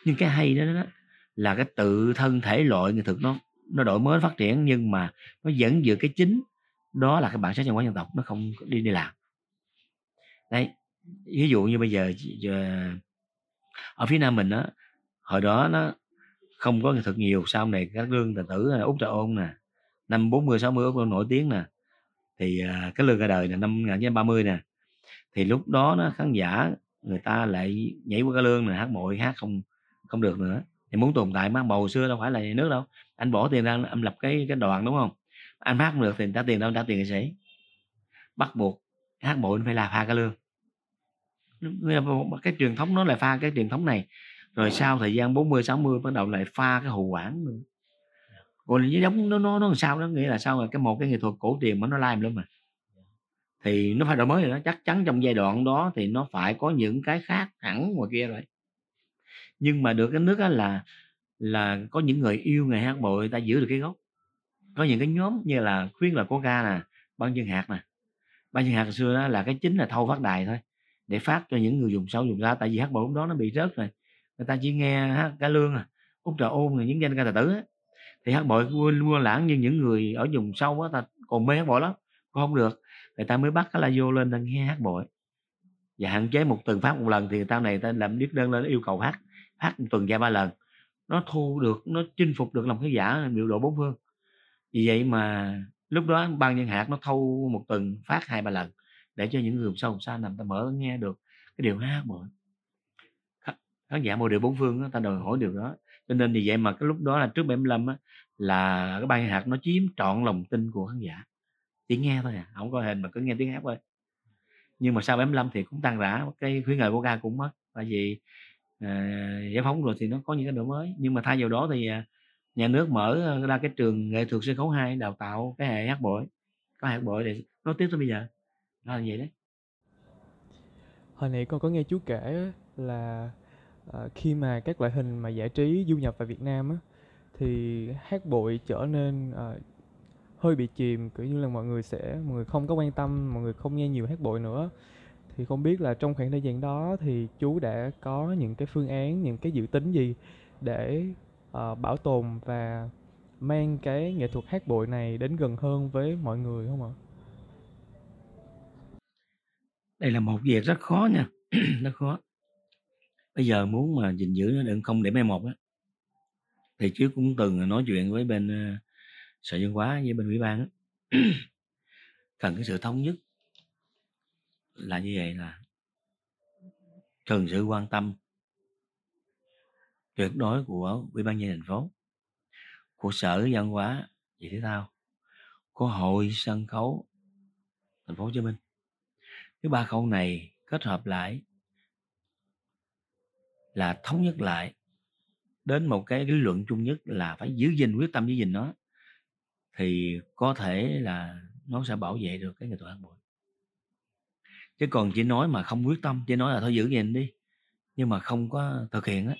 Nhưng cái hay đó, đó là cái tự thân thể loại nghệ thuật nó nó đổi mới nó phát triển nhưng mà nó vẫn giữ cái chính. Đó là cái bản sắc văn hóa dân tộc nó không đi đi làm. Đấy ví dụ như bây giờ, giờ ở phía nam mình á hồi đó nó không có nghệ thuật nhiều sau này các lương tài tử út trà ôn nè năm 40 60 út nổi tiếng nè thì à, cái lương ra đời là năm 1930 nè thì lúc đó nó khán giả người ta lại nhảy qua cái lương này hát bội, hát không không được nữa. Thì muốn tồn tại mà bầu xưa đâu phải là nhà nước đâu. Anh bỏ tiền ra anh lập cái cái đoàn đúng không? Anh hát không được thì trả tiền đâu trả tiền nghệ sĩ bắt buộc hát bội phải là pha cái lương. Cái truyền thống nó lại pha cái truyền thống này. Rồi sau thời gian 40 60 bắt đầu lại pha cái hù quản nữa. Còn giống nó nó nó làm sao đó, nghĩa là sao rồi cái một cái nghệ thuật cổ truyền mà nó lai luôn mà thì nó phải đổi mới rồi đó, chắc chắn trong giai đoạn đó thì nó phải có những cái khác hẳn ngoài kia rồi. Nhưng mà được cái nước á là là có những người yêu nghề hát bội, người ta giữ được cái gốc. Có những cái nhóm như là khuyên là có ca nè ban dân hạt nè. Ban dân hạt xưa đó là cái chính là thâu phát đài thôi, để phát cho những người dùng sâu dùng ra, tại vì hát bội lúc đó nó bị rớt rồi. Người ta chỉ nghe hát ca lương à út trà ôn rồi những danh ca tài tử á. Thì hát bội quên quên lãng như những người ở vùng sâu á, ta còn mê hát bội lắm không được người ta mới bắt cái vô lên đang nghe hát bội. Và hạn chế một tuần phát một lần thì người ta này ta làm viết đơn lên yêu cầu hát hát một tuần ra ba lần. Nó thu được nó chinh phục được lòng khán giả biểu độ bốn phương. Vì vậy mà lúc đó ban nhân hạt nó thâu một tuần phát hai ba lần để cho những người sâu xa nằm ta mở nghe được cái điều hát bội. Khán giả một điều bốn phương đó, ta đòi hỏi điều đó. Cho nên vì vậy mà cái lúc đó là trước 75 á là cái ban nhạc nó chiếm trọn lòng tin của khán giả chỉ nghe thôi à không có hình mà cứ nghe tiếng hát thôi. Nhưng mà sau 75 thì cũng tăng rã cái khuyến nghệ của ca cũng mất. Tại vì uh, giải phóng rồi thì nó có những cái đổi mới. Nhưng mà thay vào đó thì uh, nhà nước mở ờ, ra cái trường nghệ thuật sân khấu 2 đào tạo cái hệ hát bội có hát bội để nói tiếp tới bây giờ. Đó là vậy đấy. Hồi nãy con có nghe chú kể là uh, khi mà các loại hình mà giải trí du nhập vào Việt Nam á thì hát bội trở nên uh, hơi bị chìm kiểu như là mọi người sẽ mọi người không có quan tâm mọi người không nghe nhiều hát bội nữa thì không biết là trong khoảng thời gian đó thì chú đã có những cái phương án những cái dự tính gì để uh, bảo tồn và mang cái nghệ thuật hát bội này đến gần hơn với mọi người không ạ? Đây là một việc rất khó nha, rất khó. Bây giờ muốn mà gìn giữ nó đừng không để mai một á thì chú cũng từng nói chuyện với bên uh, sở văn hóa với bên ủy ban cần cái sự thống nhất là như vậy là cần sự quan tâm tuyệt đối của ủy ban nhân thành phố, của sở văn hóa và thể thao, của hội sân khấu thành phố hồ chí minh. Cái ba khâu này kết hợp lại là thống nhất lại đến một cái lý luận chung nhất là phải giữ gìn quyết tâm giữ gìn nó thì có thể là nó sẽ bảo vệ được cái nghệ thuật ăn bội chứ còn chỉ nói mà không quyết tâm chỉ nói là thôi giữ gìn đi nhưng mà không có thực hiện á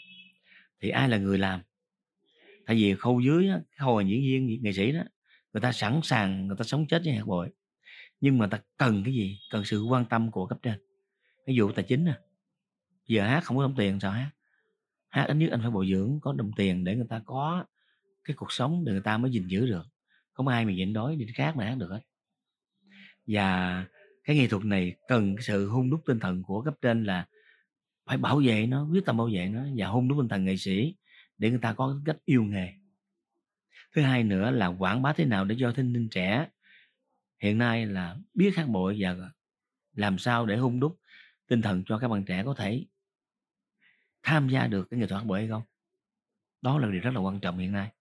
thì ai là người làm? Tại vì khâu dưới á, khâu là diễn viên nghệ sĩ đó người ta sẵn sàng người ta sống chết với hạt bội nhưng mà ta cần cái gì? Cần sự quan tâm của cấp trên. Ví dụ tài chính nè giờ hát không có đồng tiền sao hát? Hát ít nhất anh phải bồi dưỡng có đồng tiền để người ta có cái cuộc sống để người ta mới gìn giữ được không ai mà nhịn đói, đi khác mà hát được hết. Và cái nghệ thuật này cần sự hung đúc tinh thần của cấp trên là phải bảo vệ nó, quyết tâm bảo vệ nó và hung đúc tinh thần nghệ sĩ để người ta có cách yêu nghề. Thứ hai nữa là quảng bá thế nào để cho thanh niên trẻ hiện nay là biết hát bội và làm sao để hung đúc tinh thần cho các bạn trẻ có thể tham gia được cái nghệ thuật hát bội hay không? Đó là điều rất là quan trọng hiện nay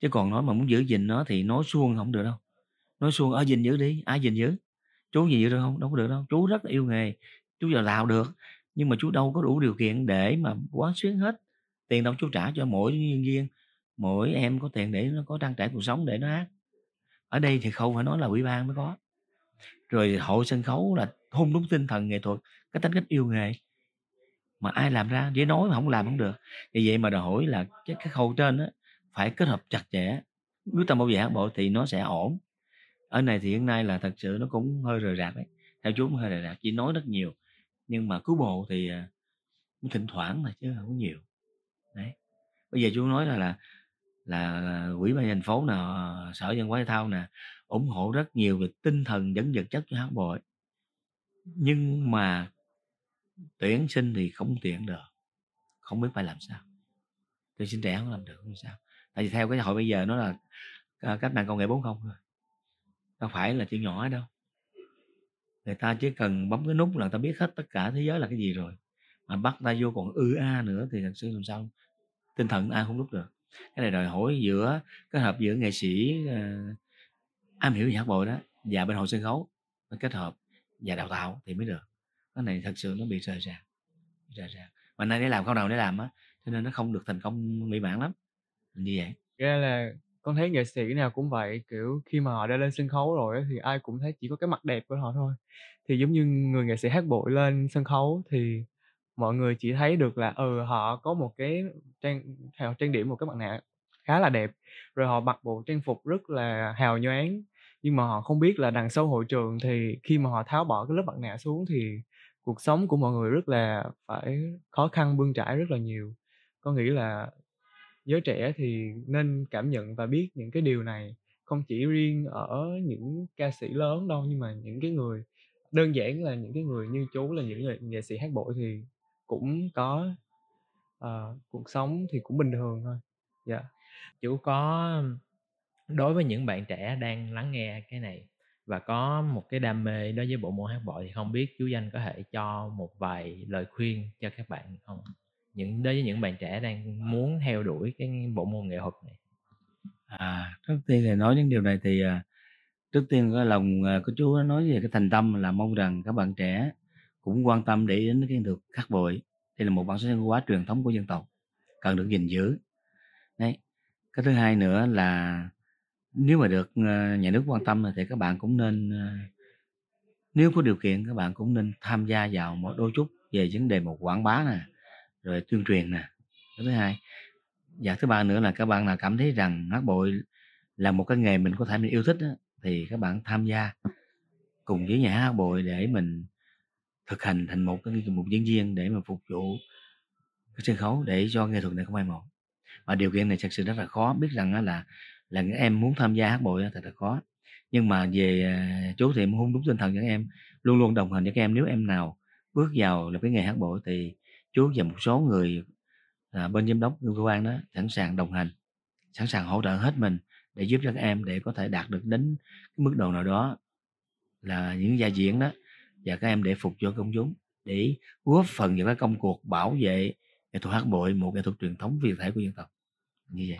chứ còn nói mà muốn giữ gìn nó thì nói suông không được đâu. Nói suông ở gìn giữ đi ai gìn giữ? Chú gì giữ được không? Đâu có được đâu. Chú rất là yêu nghề chú giờ làm được nhưng mà chú đâu có đủ điều kiện để mà quán xuyến hết. Tiền đâu chú trả cho mỗi nhân viên mỗi em có tiền để nó có trang trải cuộc sống để nó hát. Ở đây thì không phải nói là ủy ban mới có. Rồi hội sân khấu là hôn đúng tinh thần nghệ thuật cái tính cách yêu nghề. Mà ai làm ra chỉ nói mà không làm không được. Vì vậy mà đòi hỏi là cái, cái khâu trên á phải kết hợp chặt chẽ. Quyết tâm bảo vệ hát bội thì nó sẽ ổn. Ở này thì hiện nay là thật sự nó cũng hơi rời rạc đấy. Theo chú cũng hơi rời rạc, chỉ nói rất nhiều. Nhưng mà cứu bộ thì à, cũng thỉnh thoảng mà chứ không có nhiều. Đấy. Bây giờ chú nói là là là quỹ ban thành phố nào à, sở văn hóa thể thao nè, ủng hộ rất nhiều về tinh thần dẫn vật chất cho hát bội nhưng mà tuyển sinh thì không tuyển được. Không biết phải làm sao. Tuyển sinh trẻ không làm được không sao? Tại vì theo cái hội bây giờ nó là à, cách mạng công nghệ 40 không đâu phải là chuyện nhỏ đâu. Người ta chỉ cần bấm cái nút là người ta biết hết tất cả thế giới là cái gì rồi. Mà bắt ta vô còn ư a nữa thì thật sự làm sao? Tinh thần ai không lúc được. Cái này đòi hỏi giữa kết hợp giữa nghệ sĩ uh, am hiểu về hát bội đó và bên hội sân khấu nó kết hợp và đào tạo thì mới được. Cái này thật sự nó bị rời rạc rời rạc. Mà nay để làm không đầu để làm á cho nên nó không được thành công mỹ mãn lắm như vậy? Ra là con thấy nghệ sĩ nào cũng vậy, kiểu, khi mà họ đã lên sân khấu rồi thì ai cũng thấy chỉ có cái mặt đẹp của họ thôi. Thì giống như người nghệ sĩ hát bội lên sân khấu thì mọi người chỉ thấy được là ừ họ có một cái trang, hào trang điểm, một cái mặt nạ khá là đẹp, rồi họ mặc bộ trang phục rất là hào nhoáng. Nhưng mà họ không biết là đằng sau hội trường thì khi mà họ tháo bỏ cái lớp mặt nạ xuống thì cuộc sống của mọi người rất là phải khó khăn, bươn trải rất là nhiều. Con nghĩ là giới trẻ thì nên cảm nhận và biết những cái điều này không chỉ riêng ở những ca sĩ lớn đâu nhưng mà những cái người đơn giản là những cái người như chú là những người nghệ sĩ hát bội thì cũng có uh, cuộc sống thì cũng bình thường thôi dạ yeah. chú có đối với những bạn trẻ đang lắng nghe cái này và có một cái đam mê đối với bộ môn hát bội thì không biết chú danh có thể cho một vài lời khuyên cho các bạn không những đối với những bạn trẻ đang muốn theo đuổi cái bộ môn nghệ thuật này? À trước tiên thì nói những điều này thì à, trước tiên cái lòng à, của chú nói về cái thành tâm là mong rằng các bạn trẻ cũng quan tâm để đến cái được khắc bội. Đây là một bản sắc văn hóa truyền thống của dân tộc cần được gìn giữ. Đấy. Cái thứ hai nữa là nếu mà được à, nhà nước quan tâm thì các bạn cũng nên à, nếu có điều kiện các bạn cũng nên tham gia vào một đôi chút về vấn đề một quảng bá nè rồi tuyên truyền nè. Cái thứ hai. Và thứ ba nữa là các bạn nào cảm thấy rằng hát bội là một cái nghề mình có thể mình yêu thích đó, thì các bạn tham gia cùng với nhà hát bội để mình thực hành thành một cái một diễn viên để mà phục vụ cái sân khấu để cho nghệ thuật này không ai một và điều kiện này thật sự rất là khó. Biết rằng là là các em muốn tham gia hát bội thật là khó. Nhưng mà về à, chú thì hung đúng tinh thần cho các em luôn luôn đồng hành với các em. Nếu em nào bước vào là cái nghề hát bội thì chú và một số người à, bên giám đốc cơ quan đó sẵn sàng đồng hành sẵn sàng hỗ trợ hết mình để giúp cho các em để có thể đạt được đến cái mức độ nào đó là những gia diễn đó và các em để phục cho công chúng để góp phần vào cái công cuộc bảo vệ nghệ thuật hát bội một nghệ thuật truyền thống việt thể của dân tộc như vậy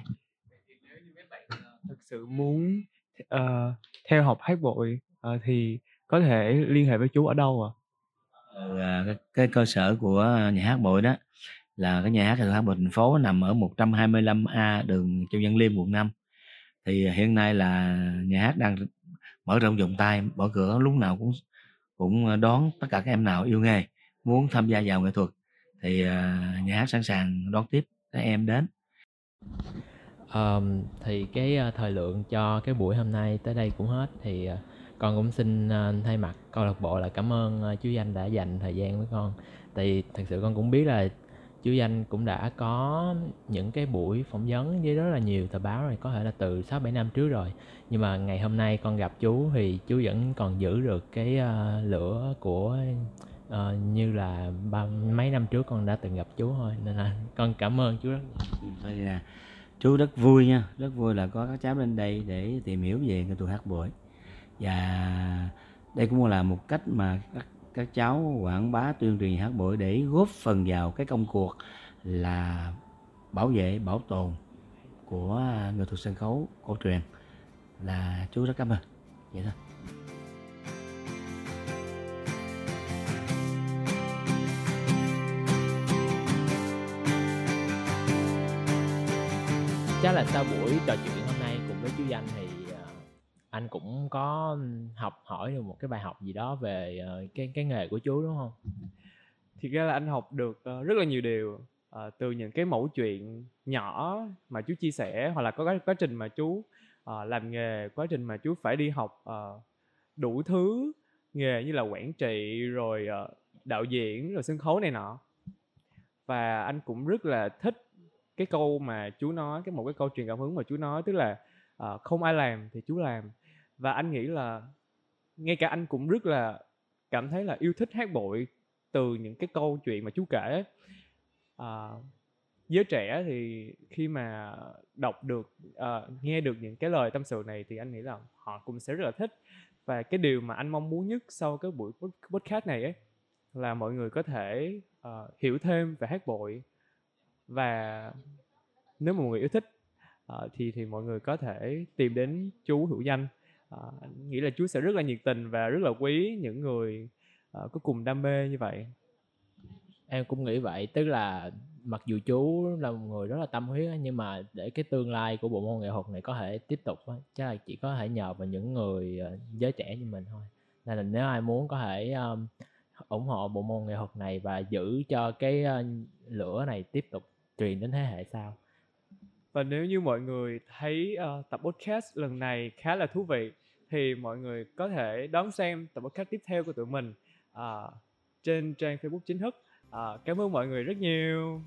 thực sự muốn uh, theo học hát bội uh, thì có thể liên hệ với chú ở đâu ạ? À? À, cái, cái cơ sở của nhà hát bội đó là cái nhà hát nghệ hát bội thành phố nằm ở 125A đường Châu Văn Liêm quận 5 thì à, hiện nay là nhà hát đang mở rộng vòng tay mở cửa lúc nào cũng cũng à, đón tất cả các em nào yêu nghề muốn tham gia vào nghệ thuật. Thì à, nhà hát sẵn sàng đón tiếp các em đến. Um, thì cái thời lượng cho cái buổi hôm nay tới đây cũng hết. Thì uh, con cũng xin à, thay mặt câu lạc bộ là cảm ơn à, chú danh đã dành thời gian với con tại vì thật sự con cũng biết là chú Danh cũng đã có những cái buổi phỏng vấn với rất là nhiều tờ báo rồi có thể là từ 6 7 năm trước rồi. Nhưng mà ngày hôm nay con gặp chú thì chú vẫn còn giữ được cái uh, lửa của uh, như là ba mấy năm trước con đã từng gặp chú thôi nên là con cảm ơn chú rất nhiều. Ừ, là chú rất vui nha, rất vui là có các cháu lên đây để tìm hiểu về nghệ thuật hát bội và đây cũng là một cách mà các các cháu quảng bá, tuyên truyền hát bội để góp phần vào cái công cuộc là bảo vệ, bảo tồn của nghệ thuật sân khấu cổ truyền. Là chú rất cảm ơn. Vậy thôi. Chắc là sau buổi trò chuyện anh cũng có học hỏi được một cái bài học gì đó về ờ, cái cái nghề của chú đúng không? Thì ra là anh học được ờ, rất là nhiều điều ờ, từ những cái mẫu chuyện nhỏ mà chú chia sẻ hoặc là có cái quá trình mà chú làm nghề, quá trình mà chú phải đi học đủ thứ nghề như là quản trị rồi đạo diễn rồi sân khấu này nọ. Và anh cũng rất là thích cái câu mà chú nói cái một cái câu truyền cảm hứng mà chú nói tức là uh, không ai làm thì chú làm và anh nghĩ là ngay cả anh cũng rất là cảm thấy là yêu thích hát bội từ những cái câu chuyện mà chú kể. À, giới trẻ thì khi mà đọc được uh, nghe được những cái lời tâm sự này thì anh nghĩ là họ cũng sẽ rất là thích. Và cái điều mà anh mong muốn nhất sau cái buổi podcast này ấy là mọi người có thể uh, hiểu thêm về hát bội. Và nếu mà mọi người yêu thích uh, thì thì mọi người có thể tìm đến chú hữu danh à, nghĩ là Chúa sẽ rất là nhiệt tình và rất là quý những người à, có cùng đam mê như vậy. Em cũng nghĩ vậy tức là mặc dù chú là một người rất là tâm huyết nhưng mà để cái tương lai của bộ môn nghệ thuật này có thể tiếp tục chắc là chỉ có thể nhờ vào những người ờ, giới trẻ như mình thôi. Nên là nếu ai muốn có thể um, ủng hộ bộ môn nghệ thuật này và giữ cho cái uh, lửa này tiếp tục truyền đến thế hệ sau và nếu như mọi người thấy uh, tập podcast lần này khá là thú vị thì mọi người có thể đón xem tập podcast tiếp theo của tụi mình uh, trên trang Facebook chính thức. Uh, cảm ơn mọi người rất nhiều.